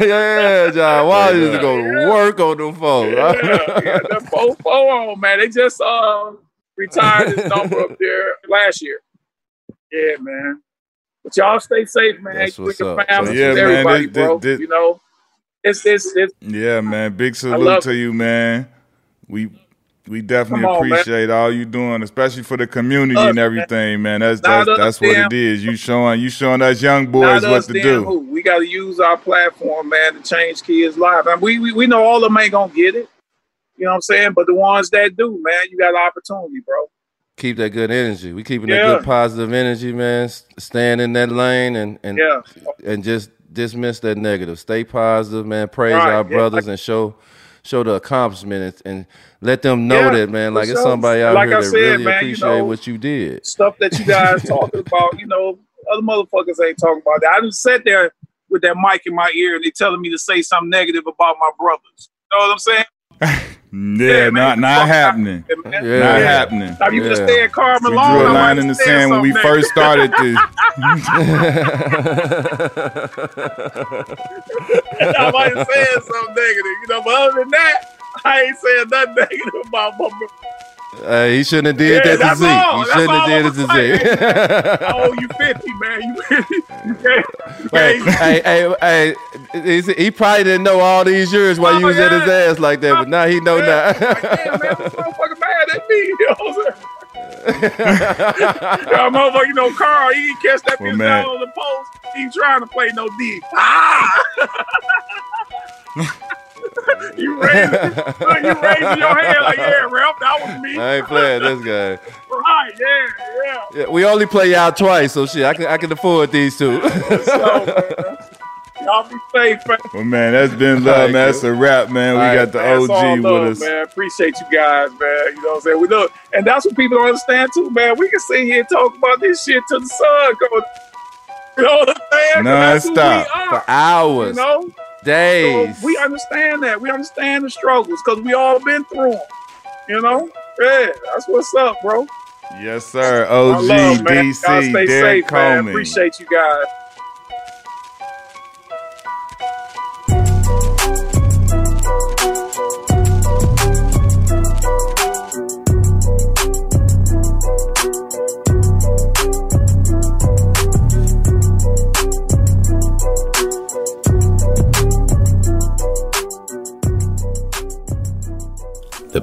yeah, John Wallace used to go to work on them folks. Yeah, yeah, them four, on, man. They just uh, retired his number up there last year. Yeah, man. But y'all stay safe, man. That's with your family, yeah, everybody, man. This, bro. This, you know, it's it's it's. Yeah, man. Big salute to you, man. We we definitely on, appreciate man. all you doing, especially for the community us, and everything, man. man. That's that's, that's what it is. You showing you showing us young boys what to do. Who. We got to use our platform, man, to change kids' lives. And we, we we know all of them ain't gonna get it. You know what I'm saying? But the ones that do, man, you got an opportunity, bro. Keep that good energy. We keeping yeah. that good positive energy, man. Staying in that lane and and yeah. and just dismiss that negative. Stay positive, man. Praise right. our brothers yeah. and show show the accomplishment and, and let them know Yeah, that man, like it's sure. somebody out Like here I that said, really man, you appreciate know, what you did. Stuff that you guys talking about, you know, other motherfuckers ain't talking about that. I just sat there with that mic in my ear and they telling me to say something negative about my brothers. You know what I'm saying? Yeah, man, not not happening. out. Yeah. Not Yeah. happening. Now you Yeah. could have stayed Karl We Malone. drew a line in the sand when we something first started this. negative. I might have said something negative, you know. But other than that, I ain't saying nothing negative about my brother. Uh, he shouldn't have did Yeah, that to that's Zeke. all. He That's shouldn't have did I'ma it to say. Zeke. I you 50, man. You, you can't. You Hey, can't. hey, hey, hey, he- he probably didn't know all these years why you Oh, was at his ass like that, but now he know Yeah. Like, now. damn, man, this motherfucker mad at me. You know what I'm? Yeah, motherfucker, you know, Karl, he didn't catch that Well, bitch man. down on the post. He trying to play no D. Ah! you raising, you raising your hand like, yeah, rep, that was me. I ain't playing this guy. Right, yeah, yeah. Yeah, we only play y'all twice, so shit, I can I can afford these two. Y'all be safe, man. Well, man, that's been love, man. That's a wrap, man. We All right, got the Man, it's all OG love, with us. Man, appreciate you guys, man. You know what I'm saying? We look, and that's what people don't understand too, man. We can sit here and talk about this shit till the sun goes. You know what I'm saying? 'Cause that's who Non-stop. For hours, you know, so we understand that. We understand the struggles because we all been through them. You know, yeah, that's what's up, bro. Yes, sir. OG, love, man. DC, stay Derrick safe, man. Coleman. Appreciate you guys.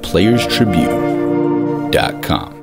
theplayerstribune.com.